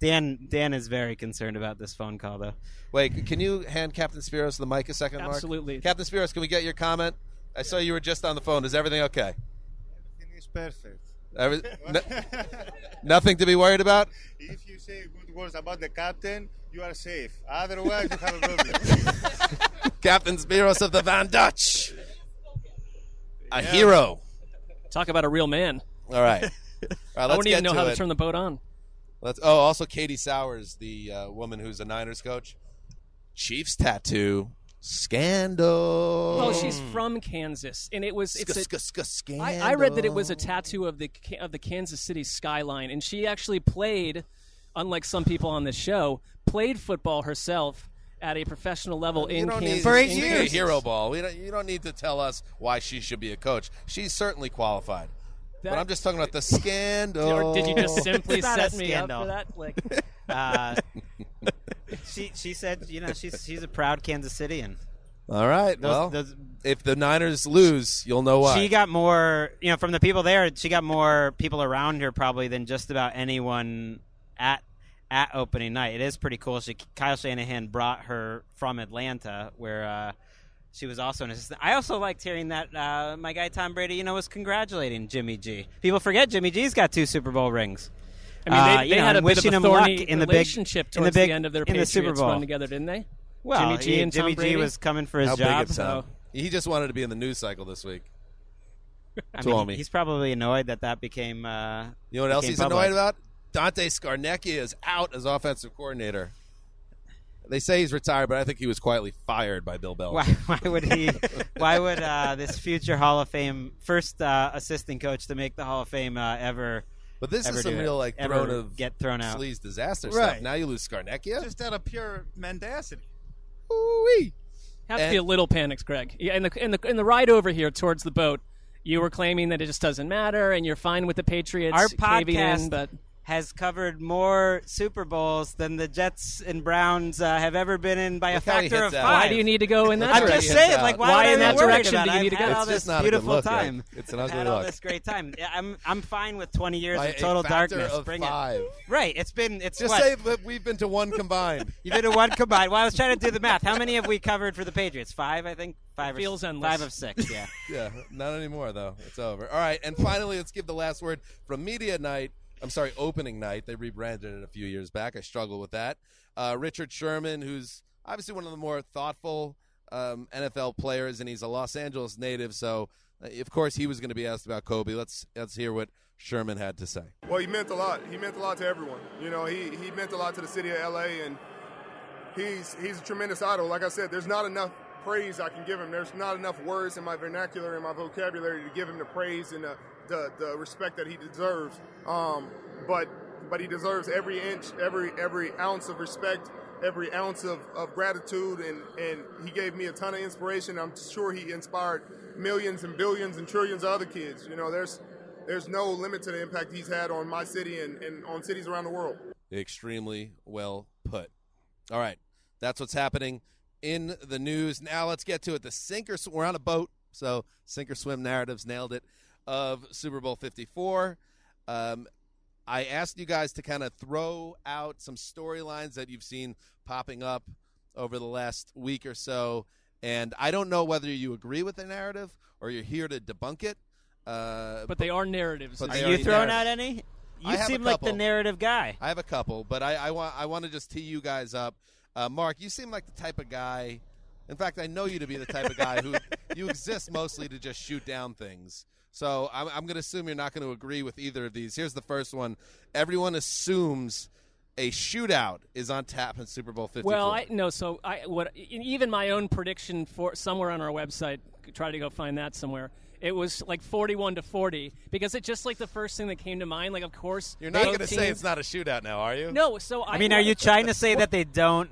Dan Dan is very concerned about this phone call though. Wait, can you hand Captain Spiros the mic a second, Marc? Absolutely. Captain Spiros, can we get your comment? I saw you were just on the phone. Is everything okay? Everything is perfect. Every, <laughs> no- <laughs> nothing to be worried about? If you say good words about the captain, you are safe. Otherwise, you have a problem. <laughs> Captain Spiros of the Van Dutch. A hero. Talk about a real man. All right. <laughs> All right, I let's wouldn't get even know to how it. to turn the boat on. Let's. Oh, also Katie Sowers, the uh, woman who's a Niners coach. Chiefs tattoo scandal. Oh, she's from Kansas, and it was it's a, I, I read that it was a tattoo of the of the Kansas City skyline, and she actually played, unlike some people on this show, played football herself at a professional level You in don't Kansas. need in to be a hero ball. We don't, you don't need to tell us why she should be a coach. She's certainly qualified. but I'm just talking about the scandal. Or did you just simply It's not a set me up for that? Like, <laughs> Uh, she she said, you know, she's she's a proud Kansas Cityan. All right. Those- well, those- if the Niners lose, you'll know why. She got more, you know, from the people there. She got more people around her probably than just about anyone at at opening night. It is pretty cool. She Kyle Shanahan brought her from Atlanta, where uh, she was also an assistant. I also liked hearing that uh, my guy Tom Brady, you know, was congratulating Jimmy G. People forget Jimmy G's got two Super Bowl rings. I mean, they, Uh, they know, had a bit of wishing a him luck thorny in the big relationship in the towards big end of their in the Patriots Super Bowl run together, didn't they? Well, Jimmy G he- and Tom Jimmy Brady? G was coming for his How job. big of Tom? so He just wanted to be in the news cycle this week. I mean, he's probably annoyed that that became. Uh, You know what else he's public. annoyed about? Dante Scarnecchia is out as offensive coordinator. They say he's retired, but I think he was quietly fired by Bill Belichick. Why, why would he? why would uh, this future Hall of Fame first uh, assistant coach to make the Hall of Fame uh, ever? But this ever is some real like ever throne of get thrown out. sleaze disaster Right. stuff. Now you lose Scarnecchia. Just out of pure mendacity. Ooh-wee. Have to be a little panicked, Gregg. Yeah, in the in the in the ride over here towards the boat, you were claiming that it just doesn't matter and you're fine with the Patriots Our caving in, podcast but has covered more Super Bowls than the Jets and Browns uh, have ever been in by Look a factor of that. five. why do you need to go in that I'm just saying, like, why, Why would in that direction do you need to I've go? had all It's this just not a beautiful look, Gregg. time. It's an I've ugly had all this great time. I'm I'm fine with 20 years By of total factor darkness. of Bring five. it. Right. It's been it's Just what? say that we've been to one combined. <laughs> You've been to one combined. Well, I was trying to do the math. How many have we covered for the Patriots? Five, I think. Five. Feels or, endless. Five of six. Yeah. <laughs> yeah, not anymore though. It's over. All right, and finally, let's give the last word from media night. I'm sorry, opening night. They rebranded it a few years back. I struggle with that. Uh, Richard Sherman, who's obviously one of the more thoughtful um, NFL players, and he's a Los Angeles native, so uh, of course he was going to be asked about Kobe. Let's let's hear what Sherman had to say. Well, he meant a lot. He meant a lot to everyone. You know, he, he meant a lot to the city of LA, and he's he's a tremendous idol. Like I said, there's not enough praise I can give him. There's not enough words in my vernacular and my vocabulary to give him the praise and the the, the respect that he deserves. Um, but but he deserves every inch, every every ounce of respect, every ounce of, of gratitude, and and he gave me a ton of inspiration. I'm sure he inspired millions and billions and trillions of other kids. You know, there's there's no limit to the impact he's had on my city and, and on cities around the world. Extremely well put. All right, that's what's happening in the news. Now let's get to it. The sink or sw- we're on a boat, so sink or swim narratives nailed it of Super Bowl 54. Um, I asked you guys to kind of throw out some storylines that you've seen popping up over the last week or so, and I don't know whether you agree with the narrative or you're here to debunk it. Uh, But they are narratives. but Are you are throwing narratives. out any? You have seem like the narrative guy. I have a couple, but I, I want I want to just tee you guys up. Uh, Marc, you seem like the type of guy. In fact, I know you to be the type of guy who <laughs> you exist mostly to just shoot down things. So I'm, I'm going to assume you're not going to agree with either of these. Here's the first one. Everyone assumes a shootout is on tap in Super Bowl 54. Well, I no. So I what even my own prediction for somewhere on our website. Try to go find that somewhere. It was like forty-one to forty because it's just like the first thing that came to mind. Like, of course, you're not going to say it's not a shootout now, are you? No. So I, I mean, are you trying to say that they don't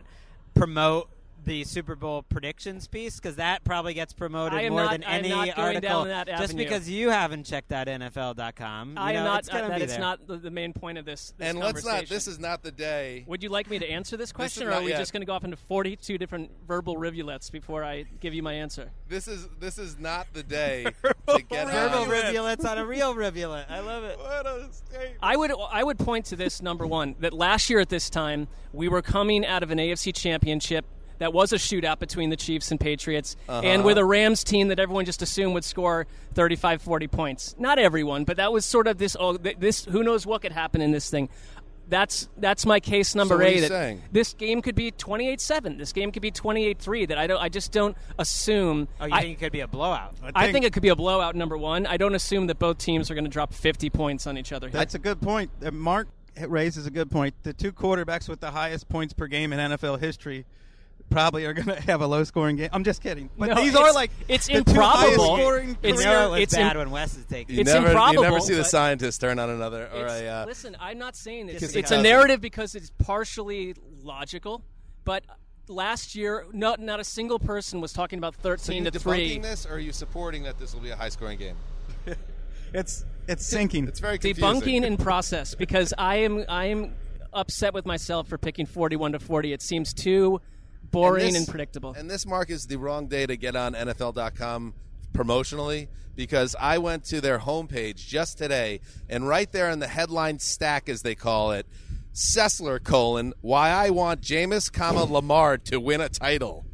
promote the Super Bowl predictions piece because that probably gets promoted more not- than I any not going article? down that just because you haven't checked out NFL.com, you I am know, not. It's gonna that be is there. not the, the main point of this. this and let's not. This is not the day. Would you like me to answer this question, or are we yet. just going to go off into forty-two different verbal rivulets before I give you my answer? This is this is not the day <laughs> to get verbal rivulets on a real rivulet. I love it. What a statement. I would I would point to this number one that last year at this time we were coming out of an AFC championship that was a shootout between the Chiefs and Patriots Uh-huh. and with a Rams team that everyone just assumed would score 35 40 points. Not everyone, but that was sort of this oh this who knows what could happen in this thing. That's that's my case number what are eight. you that saying? This game could be 28-7. This game could be 28-3 that I don't I just don't assume Oh, you I, think it could be a blowout? I think, it could be a blowout number 1. I don't assume that both teams are going to drop 50 points on each other. That's a good point. Uh, Marc raises a good point. The two quarterbacks with the highest points per game in NFL history probably are going to have a low scoring game. I'm just kidding. But No, these it's- are like it's the two improbable. highest scoring It's- You career- know it was it's bad im- when Wes is taking. You It's never, improbable, You never see the but- scientist turn on another or It's- a. Uh, listen, I'm not saying it's, kissing it's a cousin. narrative because it's partially logical, but last year, not not a single person was talking about so you 13 to debunking three. this, or are you supporting that this will be a high scoring game? <laughs> It's it's sinking. It's very confusing. Debunking in <laughs> process because I am I am upset with myself for picking 41 to 40. It seems too boring and, this- predictable. And this mark is the wrong day to get on NFL.com promotionally because I went to their homepage just today, and right there in the headline stack, as they call it, Sessler colon why I want Jameis, comma Lamar to win a title.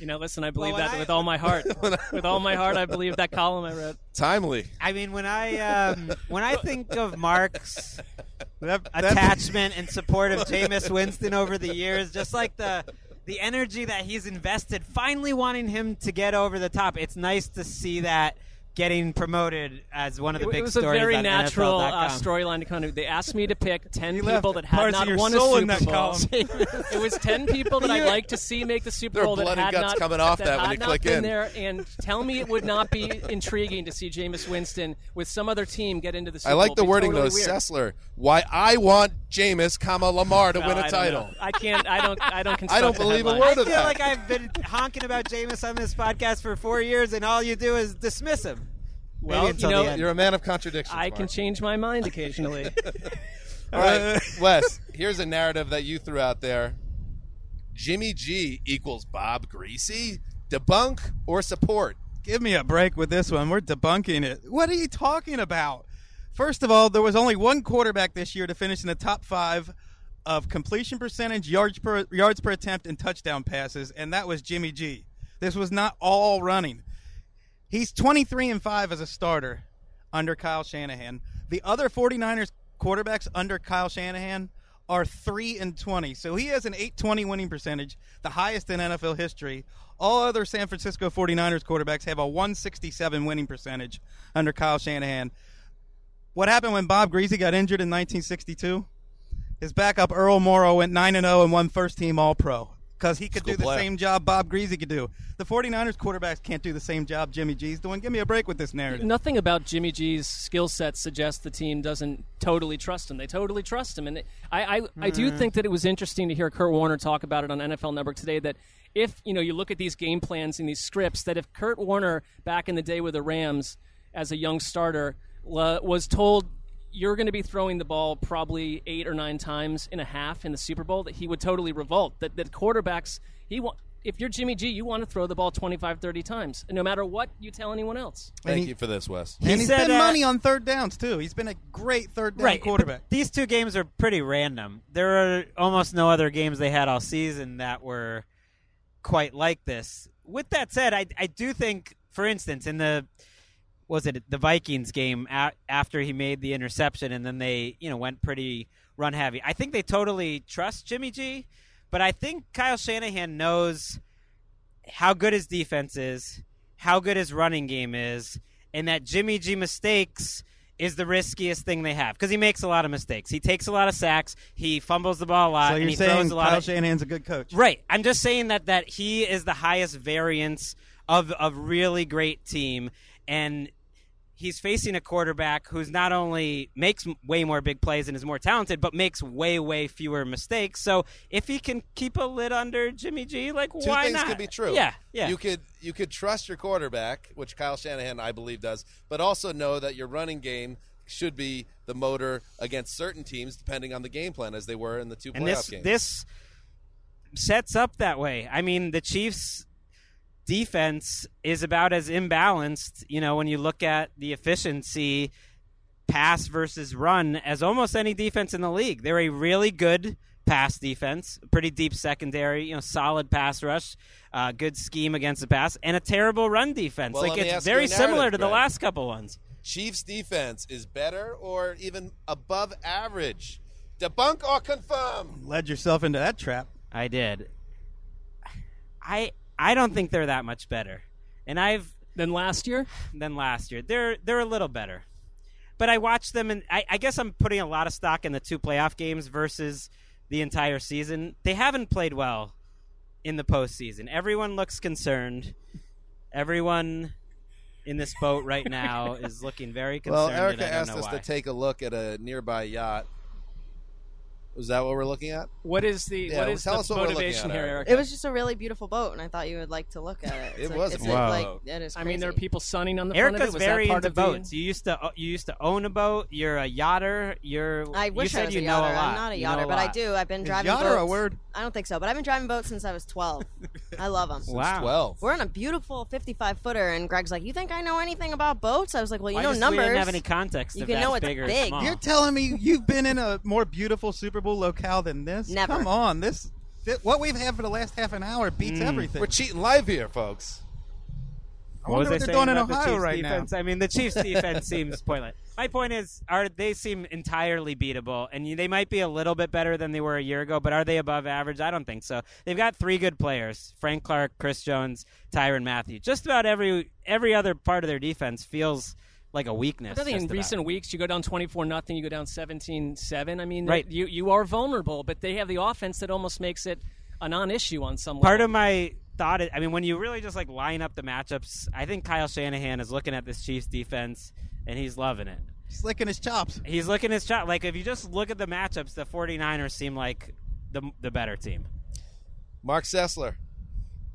You know, listen, I believe when that I- with all my heart. <laughs> with all my heart, I believe that column I read. Timely. I mean, when I um, when I think of Marc's That- that- attachment and support of Jameis Winston over the years, just like the the energy that he's invested, finally wanting him to get over the top. It's nice to see that getting promoted as one of the It, big it was a very natural uh, storyline to kind of. They asked me to pick ten You people that had parts of not your won soul a in Super that Bowl. column. <laughs> it was ten people that I'd like to see make the Super There are Bowl that blood and had guts not coming off that, that when had you not click been in. there. And tell me it would not be intriguing to see Jameis Winston with some other team get into the Super Bowl. I like Bowl. the wording totally though, weird. Sessler. Why I want Jameis, comma Lamar to Well, win I a don't title. know. I can't. I don't. I don't. <laughs> I don't believe a headline. word I feel like I've been honking about Jameis on this podcast for four years, and all you do is dismiss him. Well, you know. You're a man of contradictions. I Marc. can change my mind occasionally. <laughs> <laughs> All right, uh, Wes. Here's a narrative that you threw out there. Jimmy G equals Bob Griese. Debunk or support? Give me a break with this one. We're debunking it. What are you talking about? First of all, there was only one quarterback this year to finish in the top five of completion percentage, yards per yards per attempt, and touchdown passes, and that was Jimmy G. This was not all running. He's 23 and 5 as a starter under Kyle Shanahan. The other 49ers quarterbacks under Kyle Shanahan are 3 and 20. So he has an 820 winning percentage, the highest in NFL history. All other San Francisco 49ers quarterbacks have a 167 winning percentage under Kyle Shanahan. What happened when Bob Griese got injured in 1962? His backup Earl Morrall went 9 and 0 and won first team All Pro because he could School do the player. same job Bob Griese could do. The 49ers quarterbacks can't do the same job Jimmy G's doing. Give me a break with this narrative. Nothing about Jimmy G's skill set suggests the team doesn't totally trust him. They totally trust him, and it- I, I, I do hmm. think that it was interesting to hear Kurt Warner talk about it on NFL Network today. That if you know you look at these game plans and these scripts, that if Kurt Warner back in the day with the Rams as a young starter was told you're going to be throwing the ball probably eight or nine times in a half in the Super Bowl, that he would totally revolt. That that quarterbacks he wa- if you're Jimmy G, you want to throw the ball 25, 30 times, no matter what you tell anyone else. Thank you for this, Wes. and he's said, been uh, money on third downs too. He's been a great third down right, quarterback. these two games are pretty random. There are almost no other games they had all season that were quite like this. With that said, I I do think, for instance, in the was it the Vikings game a- after he made the interception and then they you know went pretty run heavy. I think they totally trust Jimmy G, but I think Kyle Shanahan knows how good his defense is, how good his running game is, and that Jimmy G mistakes is the riskiest thing they have because he makes a lot of mistakes. He takes a lot of sacks. He fumbles the ball a lot. so and you're he saying throws a lot Kyle of, Shanahan's a good coach? Right. I'm just saying that that he is the highest variance of a really great team, and he's facing a quarterback who's not only makes way more big plays and is more talented, but makes way way fewer mistakes. So if he can keep a lid under Jimmy G, like Two why things not? could be true. Yeah, yeah. You could you could trust your quarterback, which Kyle Shanahan I believe does, but also know that your running game should be the motor against certain teams, depending on the game plan, as they were in the two and playoff this games. this sets up that way. I mean, the Chiefs' defense is about as imbalanced, you know, when you look at the efficiency pass versus run as almost any defense in the league. They're a really good pass defense, pretty deep secondary, you know, solid pass rush, uh, good scheme against the pass, and a terrible run defense. Well, like it's very similar narrative, to the last couple ones. Chiefs defense is better or even above average. Debunk or confirm? Led yourself into that trap. I did. I I don't think they're that much better. And I've than last year. Than last year, they're they're a little better. But I watched them, and I, I guess I'm putting a lot of stock in the two playoff games versus the entire season. They haven't played well in the postseason. Everyone looks concerned. Everyone in this boat right now <laughs> is looking very concerned. Well, Erica asked us why. to take a look at a nearby yacht. Was that what we're looking at? What is the Yeah, what is tell the us what we're looking motivation at, here, Eric. It was just a really beautiful boat, and I thought you would like to look at it. <laughs> It's It like- was a It's beautiful like, boat. it is I mean, there are crazy. people sunning on the front of Erica's it. Was very that part into of the- boats. You used to uh, you used to own a boat. You're a yachter. You're. I you wish said I was you a know yachter. a lot. I'm not a You know yachter, but I lot. do. I've been Is driving yachter boats. a word? I don't think so, but I've been driving boats since I was 12. <laughs> I love them. Since Wow. 12. We're on a beautiful 55 footer, and Gregg's like, "You think I know anything about boats?" I was like, "Well, you I know just- numbers. We didn't have any context. You if can that's know it's big or big. small. You're telling me you've been in a more beautiful Super Bowl locale than this? Never. Come on, this, thi- what we've had for the last half an hour beats Mm. everything. We're cheating live here, folks. I What wonder was what they're saying doing in about the Ohio Chiefs right defense? I mean, the Chiefs' defense seems pointless. My point is, are they seem entirely beatable, and you, they might be a little bit better than they were a year ago, but are they above average? I don't think so. They've got three good players: Frank Clark, Chris Jones, Tyrann Mathieu. Just about every every other part of their defense feels like a weakness. I think in about. recent weeks, you go down 24 nothing, you go down 17 7. I mean, Right. you, you are vulnerable, but they have the offense that almost makes it a non issue on some part level. of my thought is, I mean, when you really just like line up the matchups, I think Kyle Shanahan is looking at this Chiefs defense and he's loving it. He's licking his chops. He's looking his shot. Like if you just look at the matchups, the 49ers seem like the the better team. Marc Sessler,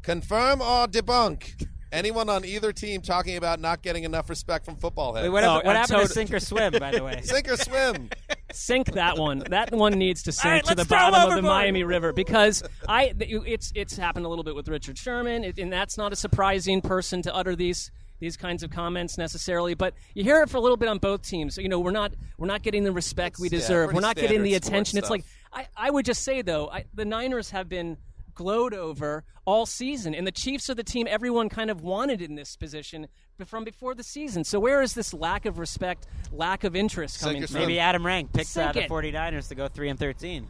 confirm or debunk? Anyone on either team talking about not getting enough respect from football heads? Wait, what, Oh, hap- what I'm happened to sink or swim? By the way, <laughs> Sink or swim? Sink that one. That one needs to sink right, to the bottom of the overboard. Miami River because I. It's it's happened a little bit with Richard Sherman, it, and that's not a surprising person to utter these these kinds of comments necessarily. But you hear it for a little bit on both teams. You know, we're not we're not getting the respect we It's, yeah, deserve. pretty we're not getting the attention. It's like I, I would just say though, I, the Niners have been glowed over all season, and the Chiefs are the team everyone kind of wanted in this position from before the season. So where is this lack of respect, lack of interest Sink coming from? maybe Adam Rank picks Sink out the it. 49ers to go three and 13.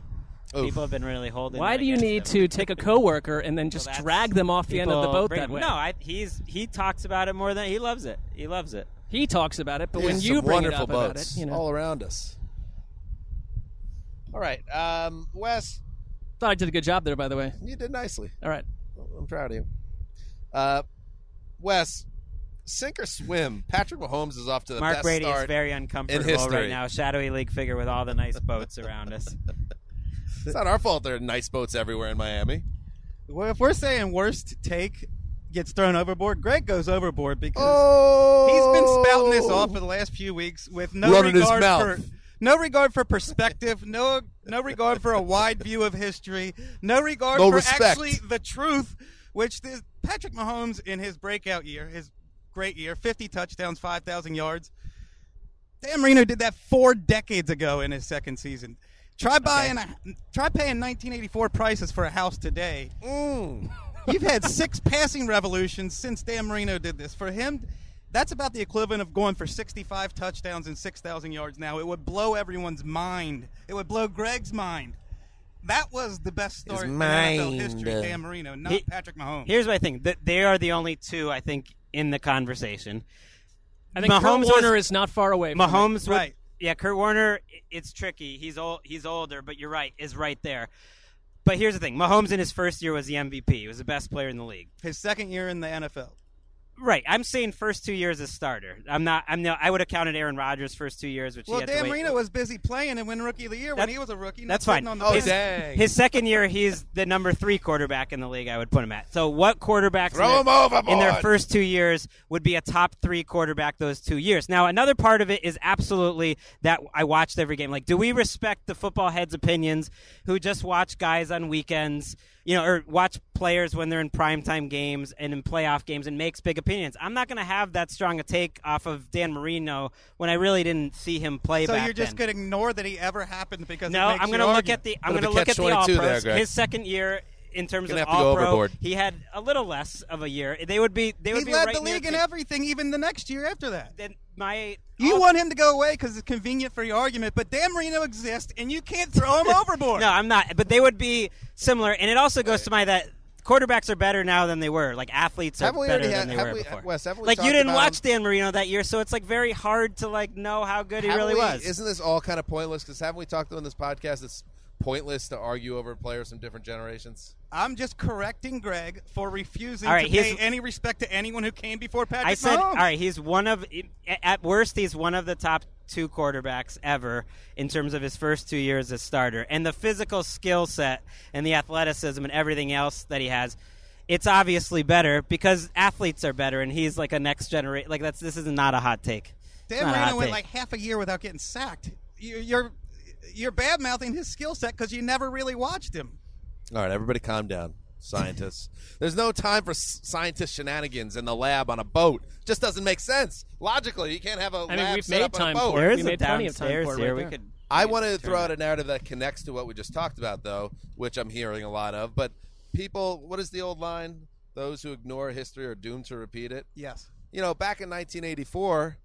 Oof. People have been really holding. Why do you need them. to take a coworker and then <laughs> just that's- drag them off the end of the boat bring- that way? No, I, he's he talks about it more than he loves it. He loves it. he talks about it, but when you some bring it wonderful up about boats it, you know, all around us. All right, um, Wes, thought I did a good job there. By the way, you did nicely. all right. I'm proud of you. Uh, Wes, sink or swim? Patrick Mahomes is off to the Marc best Brady start is very uncomfortable history. right now. Shadowy league figure with all the nice boats around us. <laughs> It's not our fault. There are nice boats everywhere in Miami. Well, if we're saying worst take gets thrown overboard, Gregg goes overboard because Oh, he's been spouting this off for the last few weeks with no Running his regard mouth. for no regard for perspective, no no regard for a wide view of history, no regard No for respect. actually the truth. which this, Patrick Mahomes in his breakout year, his great year, 50 touchdowns, 5,000 yards. Dan Marino did that four decades ago in his second season. Try buying, a, try paying 1984 prices for a house today. Mm. You've had six passing revolutions since Dan Marino did this. For him, that's about the equivalent of going for 65 touchdowns and 6,000 yards now. It would blow everyone's mind. It would blow Gregg's mind. That was the best start in NFL history. Dan Marino, not He- Patrick Mahomes. Here's my thing: that they are the only two I think in the conversation. I think Kurt Warner is not far away. From. Mahomes, would- yeah, Kurt Warner. It's tricky. He's old. He's older, but you're right. Is right there. But here's the thing: Mahomes in his first year was the MVP. He was the best player in the league. His second year in the NFL. Right. I'm saying first two years as starter. I'm not. I'm no. I would have counted Aaron Rodgers' first two years, which Well, he had Dan Marino was busy playing and winning Rookie of the Year when he was a rookie. That's fine. On the his, bench. his second year, he's the number three quarterback in the league. I would put him at. So, what quarterbacks Throw in, their, in their first two years would be a top three quarterback those two years? Now, another part of it is absolutely that I watched every game. Like, do we respect the football heads' opinions who just watch guys on weekends? You know, or watch players when they're in primetime games and in playoff games and makes big opinions. I'm not going to have that strong a take off of Dan Marino when I really didn't see him play So back you're just going to ignore that he ever happened because No, I'm going to look argument. at the I'm going to look at the All catch-22 there, Pros. His second year in terms of have to All Pro, overboard. he had a little less of a year. They would be they would He be led right the league in the- everything, even the next year after that. Then my You want him to go away because it's convenient for your argument, but Dan Marino exists, and you can't throw him <laughs> overboard. No, I'm not. But they would be similar, and it also goes to my that. Quarterbacks are better now than they were. Like athletes are better already than they were we- before. Wes, we like you didn't watch Dan Marino that year, so it's like very hard to like know how good he really we- was. Isn't this all kind of pointless? Because haven't we talked on this podcast? It's pointless to argue over players from different generations. I'm just correcting Gregg for refusing All right, to pay any respect to anyone who came before Patrick I said, Mahomes. all right, he's one of, at worst, he's one of the top two quarterbacks ever in terms of his first two years as a starter. And the physical skill set and the athleticism and everything else that he has, it's obviously better because athletes are better, and he's like a next generation. Like that's this is not a hot take. It's Dan not a hot Marino went take. like half a year without getting sacked. You're you're bad mouthing his skill set because you never really watched him. All right, everybody, calm down, scientists. There's no time for s- scientist shenanigans in the lab on a boat. Just doesn't make sense logically. You can't have a mean, lab we've set made up on a boat. for it. There is We a made plenty of time downstairs for it right here. We there. could- I we want to throw out a narrative that connects to what we just talked about, though, which I'm hearing a lot of. But people, what is the old line? Those who ignore history are doomed to repeat it. Yes. You know, back in 1984,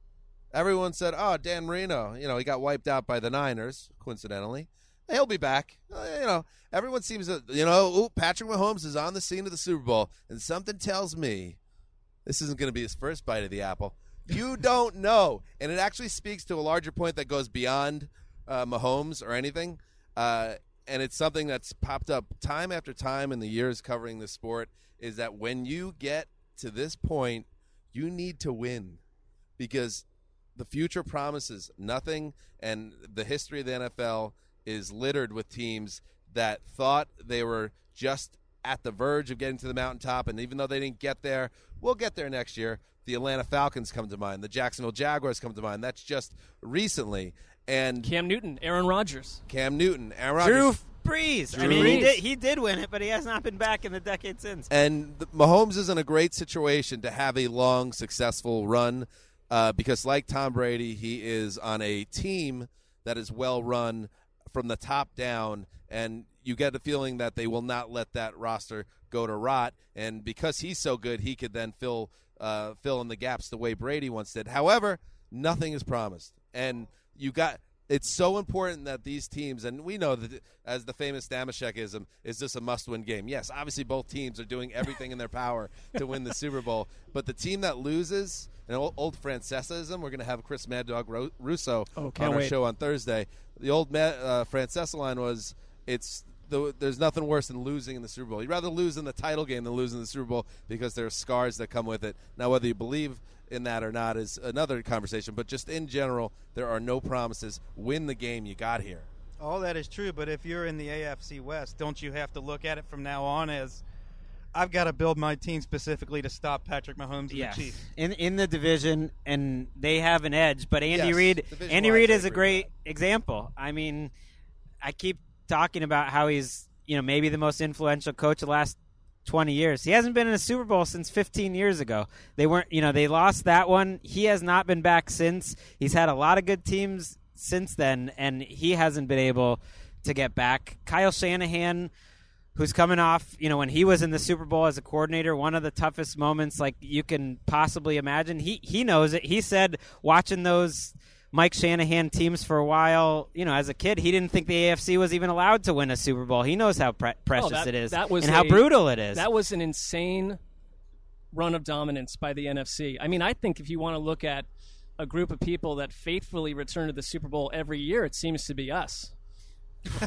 everyone said, "Oh, Dan Marino, you know, he got wiped out by the Niners, coincidentally. He'll be back." Uh, you know, everyone seems to, you know, ooh, Patrick Mahomes is on the scene of the Super Bowl, and something tells me this isn't going to be his first bite of the apple. You <laughs> don't know, and it actually speaks to a larger point that goes beyond uh, Mahomes or anything. Uh, and it's something that's popped up time after time in the years covering this sport. Is that when you get to this point, you need to win because the future promises nothing, and the history of the NFL is littered with teams that thought they were just at the verge of getting to the mountaintop, and even though they didn't get there, we'll get there next year. The Atlanta Falcons come to mind. The Jacksonville Jaguars come to mind. That's just recently. And Cam Newton, Aaron Rodgers. Cam Newton, Aaron Rodgers. Drew Brees. I Drew mean, he did, he did win it, but he has not been back in the decade since. And the, Mahomes is in a great situation to have a long, successful run uh, because, like Tom Brady, he is on a team that is well run from the top down, and you get the feeling that they will not let that roster go to rot. And because he's so good, he could then fill uh, fill in the gaps the way Brady once did. However, nothing is promised, and you got it's so important that these teams, and we know that as the famous Dameshekism, is this a must-win game? Yes, obviously both teams are doing everything in their power to win the Super Bowl, but the team that loses, an old, old Francesism, we're going to have Chris Mad Dog Ro- Russo Oh, on our wait. show on Thursday. The old uh, Francesa line was, it's the, there's nothing worse than losing in the Super Bowl. You'd rather lose in the title game than lose in the Super Bowl because there are scars that come with it. Now, whether you believe in that or not is another conversation. But just in general, there are no promises. Win the game you got here. All that is true, but if you're in the AFC West, don't you have to look at it from now on as I've got to build my team specifically to stop Patrick Mahomes and Yes. the Chiefs? in in the division, and they have an edge. But Andy Yes, Reid, Andy Reid is a agree great example. I mean, I keep talking about how he's you know maybe the most influential coach of the last 20 years. He hasn't been in a Super Bowl since 15 years ago. They weren't, you know, they lost that one. He has not been back since. He's had a lot of good teams since then, and he hasn't been able to get back. Kyle Shanahan, who's coming off, you know, when he was in the Super Bowl as a coordinator, one of the toughest moments like you can possibly imagine. He he knows it. He said watching those Mike Shanahan teams for a while, you know, as a kid, he didn't think the AFC was even allowed to win a Super Bowl. He knows how pre- oh, precious Oh, that, it is that was and how brutal it is. That was an insane run of dominance by the NFC. I mean, I think if you want to look at a group of people that faithfully return to the Super Bowl every year, it seems to be us. <laughs>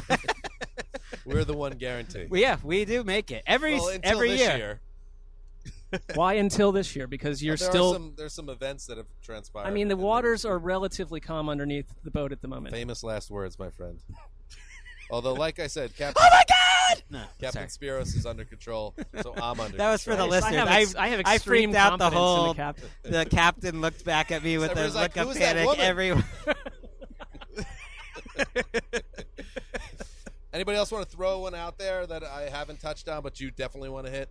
We're the one guaranteed. Well, yeah, we do make it every Well, until every this year. year. <laughs> Why until this year? Because you're there still. Are some, there's some events that have transpired. I mean, the waters are relatively calm underneath the boat at the moment. Famous last words, my friend. <laughs> Although, like I said, Captain. Oh my God! No, Captain Spiros is under control, so I'm under. That was for the control. listeners. I have ex- I have extreme freaked out the confidence in the whole. captain. the captain looked back at me with a Everybody's like, look of is that panic. woman?" Everyone. <laughs> Anybody else want to throw one out there that I haven't touched on, but you definitely want to hit?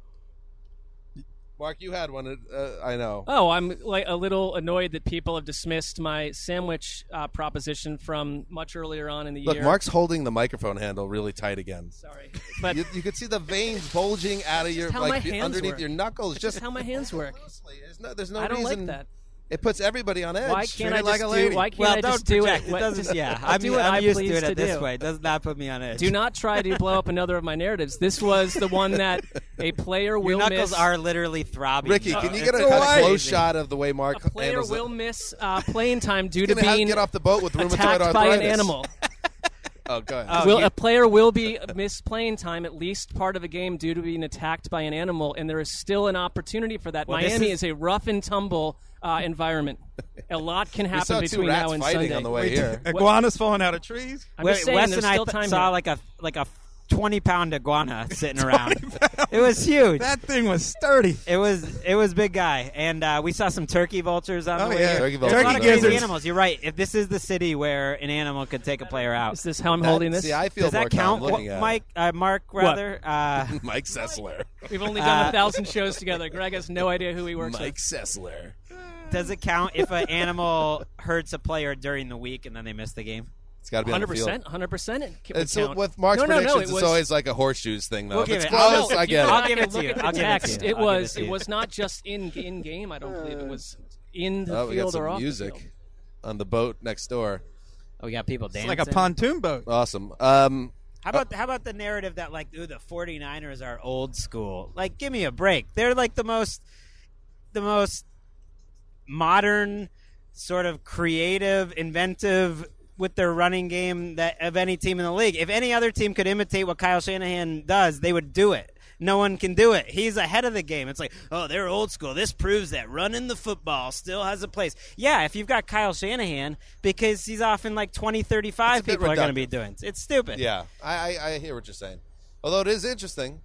Marc, you had one. Uh, I know. Oh, I'm like a little annoyed that people have dismissed my sandwich uh, proposition from much earlier on in the Look, year. Look, Marc's holding the microphone handle really tight again. Sorry, <laughs> but you, you could see the veins bulging out of your like underneath work. your knuckles. That's Just how my hands work. There's no, there's no I don't like reason. that. It puts everybody on edge. Why can't I it like just a do? lady. Why can't well, I don't just do project. it? It What- doesn't. just- <laughs> Yeah, I'll I'm, do what I'm I used to it to this do. way. It does not put me on edge. Do not try to blow up another of my narratives. This was the one <laughs> that a player Your will knuckles miss. are literally throbbing. Ricky, Uh, can you get a kind of amazing. close shot of the way Marc plays? a player will it? miss uh, playing time due to gonna have to being get off the boat with rheumatoid attacked by an animal. <laughs> Oh, go ahead. will, a player will be missed playing time at least part of a game due to being attacked by an animal, and there is still an opportunity for that. Well, Miami is- is, a rough and tumble uh, environment. A lot can We happen saw two between rats now and fighting Sunday. on the way here. Iguanas falling out of trees. I'm Wait, just saying, Wes there's and I still th- time saw here. like a like a twenty pound iguana <laughs> sitting around. it was huge. That thing was sturdy. It was it was big guy, and uh, we saw some turkey vultures on Oh, the way yeah. here. Turkey There's a lot vultures of are crazy nice. animals. You're right. If this is the city where an animal could take a player out, Is this how I'm That- holding this? See, I feel does more that count, calm looking Wha- at. Mike? Uh, Marc, rather. Uh, <laughs> Mike Sessler. We've only done Uh, a thousand shows together. Gregg has no idea who he works Mike with. Sessler. Does it count if an animal hurts a player during the week and then they miss the game? It's got to be on the Hundred field. percent, hundred percent. It would It's, so count. with Marc's no, no, predictions, no, it it's was, always like a horseshoes thing, though. We'll if give it's it- close, I if you get go it. I'll back give it to you. I'll give it to you. It was. it to It you. was not just in in game. I don't believe it was in the Oh, we got field or some off the music field. on the boat next door. Oh, we got people It's dancing. like a pontoon boat. Awesome. Um, How about how about the narrative that like ooh, the 49ers are old school? Like give me a break. They're like the most the most modern sort of creative, inventive with their running game that of any team in the league. If any other team could imitate what Kyle Shanahan does, they would do it. No one can do it. He's ahead of the game. It's like, oh, they're old school. This proves that running the football still has a place. Yeah, if you've got Kyle Shanahan, because he's often like 20, 35 It's a bit people are going to be doing. It's stupid. yeah, I, I, I hear what you're saying. Although it is interesting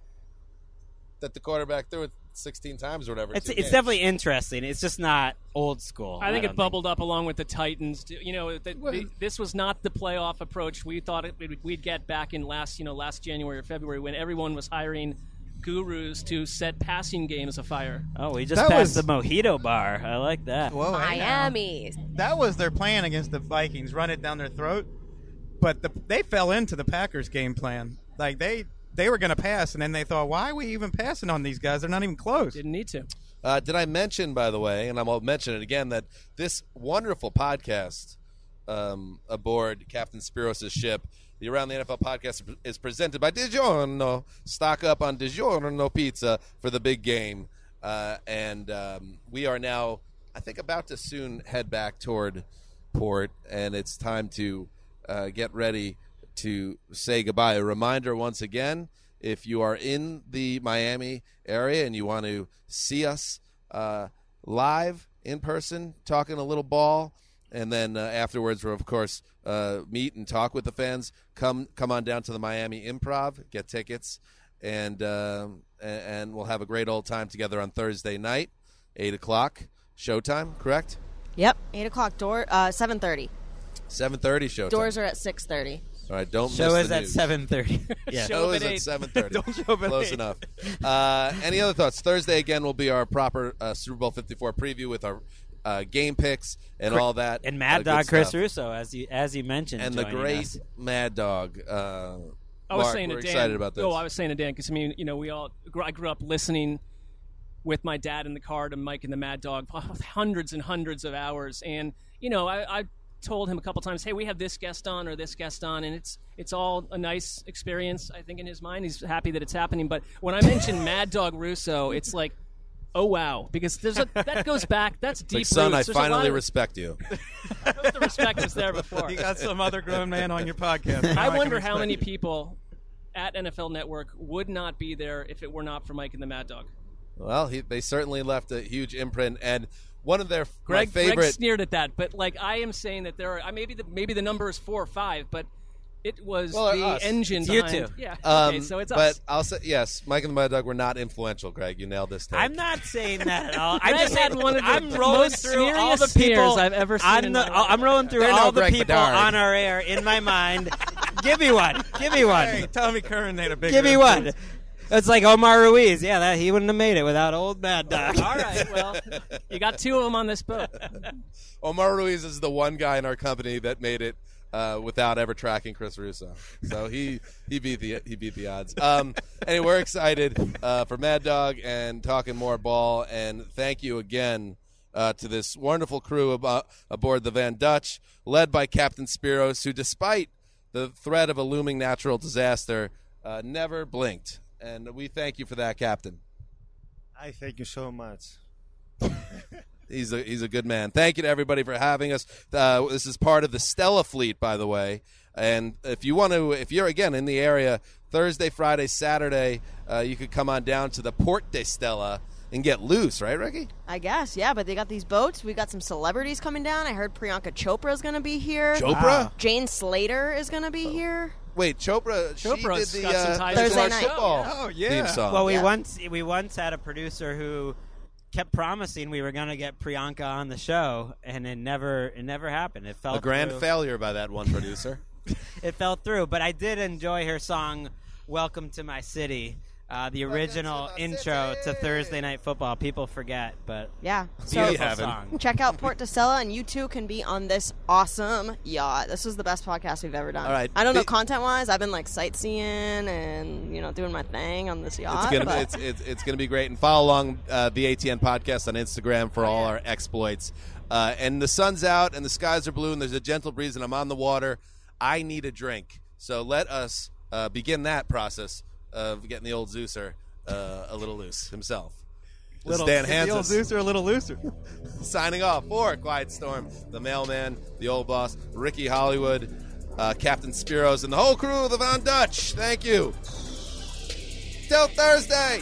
that the quarterback threw it 16 times or whatever. It's it's definitely interesting. It's just not old school. I think don't it bubbled up along with the Titans. You know, the, the, this was not the playoff approach we thought it, we'd get back in last, you know, last January or February when everyone was hiring gurus to set passing games afire. Oh, we just That passed was- the mojito bar. I like that. Whoa. Miami. That was their plan against the Vikings, run it down their throat. But the, they fell into the Packers' game plan. Like they they were going to pass, and then they thought, why are we even passing on these guys? They're not even close. Didn't need to. Uh, did I mention, by the way, and I'll mention it again, that this wonderful podcast um, aboard Captain Spiros' ship, the Around the NFL podcast, is presented by DiGiorno. Stock up on DiGiorno pizza for the big game. Uh, and um, we are now, I think, about to soon head back toward port, and it's time to uh, get ready to say goodbye. A reminder once again if you are in the Miami area and you want to see us uh, live in person, talking a little ball, and then uh, afterwards, we'll of course uh, meet and talk with the fans. Come, come on down to the Miami Improv, get tickets, and um, and we'll have a great old time together on Thursday night, eight o'clock, showtime. Correct? Yep, eight o'clock door. Uh, seven thirty. Seven thirty showtime. Doors are at six thirty. All right, don't Show miss is the at news. seven thirty. <laughs> Yeah. Show is at seven thirty. <laughs> Don't show up at Close eight. enough. Uh, any other thoughts? Thursday again will be our proper uh, Super Bowl Fifty Four preview with our uh, game picks and Cri- all that. And uh, Mad good Dog Chris stuff. Russo, as you as you mentioned, and the joining great us. Mad Dog. Uh, I was Marc, saying we're to Dan. excited about this. Oh, I was saying to Dan because I mean, you know, we all gr- I grew up listening with my dad in the car to Mike and the Mad Dog, <laughs> hundreds and hundreds of hours, and you know, I, I told him a couple times, hey, we have this guest on or this guest on, and it's it's all a nice experience. I think in his mind, he's happy that it's happening. But when I mention <laughs> Mad Dog Russo, it's like. Oh wow! Because there's a that goes back. That's deep. like, son, I. There's finally of- respect you. <laughs> the respect was there before. You got some other grown man on your podcast. Now I can wonder how many you. people at NFL Network would not be there if it were not for Mike and the Mad Dog. Well, he, they certainly left a huge imprint, and one of their Gregg, my favorite. Gregg sneered at that, but like I am saying that there are maybe the maybe the number is four or five, but it was Well, the us. engine. It's you behind- two. Yeah. Um, okay, so it's but us. I'll say yes. Mike and the Mad Dog were not influential. Gregg, you nailed this. Take. I'm not saying that at all. <laughs> I Gregg just had one of the I'm rolling most through all the people I've ever seen in the, my. I'm rolling through They're all no the Greg people Bedard. on our air in my mind. Give me one. Give me one. Hey, Tommy Curran made a big. Give me one. It's like Omar Ruiz. Yeah, that he wouldn't have made it without old Mad Dog. All right, well, you got two of them on this boat. <laughs> Omar Ruiz is the one guy in our company that made it uh, without ever tracking Chris Russo. So he he beat the he beat the odds. Um, anyway, we're excited uh, for Mad Dog and talking more ball. And thank you again uh, to this wonderful crew abo- aboard the Van Dutch, led by Captain Spiros, who, despite the threat of a looming natural disaster, uh, never blinked. And we thank you for that, Captain. I thank you so much. <laughs> He's a he's a good man. Thank you to everybody for having us. Uh, this is part of the Stella fleet, by the way. And if you want to, if you're again in the area, Thursday, Friday, Saturday, uh, you could come on down to the Port de Stella and get loose, right, Ricky? I guess, yeah, but they got these boats. We got some celebrities coming down. I heard Priyanka Chopra is going to be here. Chopra? Jane Slater is going to be here. Wait, Chopra. Chopra's she did the got some uh, ties Thursday College night. football Oh, yeah. theme song. Well, we Yeah. once we once had a producer who kept promising we were going to get Priyanka on the show, and it never it never happened. It fell a grand through. failure by that one producer. <laughs> It fell through, but I did enjoy her song "Welcome to My City." Uh, the original my intro to. Thursday Night Football. People forget, but Yeah. So beautiful song. check out Port de Stella, and you too can be on this awesome yacht. This was the best podcast we've ever done. All right. I don't know content wise. I've been like sightseeing and you know doing my thing on this yacht. It's gonna, but- it's, it's, it's gonna be great. And follow along uh, the ATN podcast on Instagram for all our exploits. Uh, and the sun's out and the skies are blue and there's a gentle breeze and I'm on the water. I need a drink. So let us uh, begin that process of getting the old Zeuser uh, a little loose himself. This Little, is Dan the old Hanzus Zeus are a little looser. <laughs> signing off for Quiet Storm, the mailman, the old boss, Ricky Hollywood, uh, Captain Spiros, and the whole crew of the Van Dutch. Thank you. Till Thursday.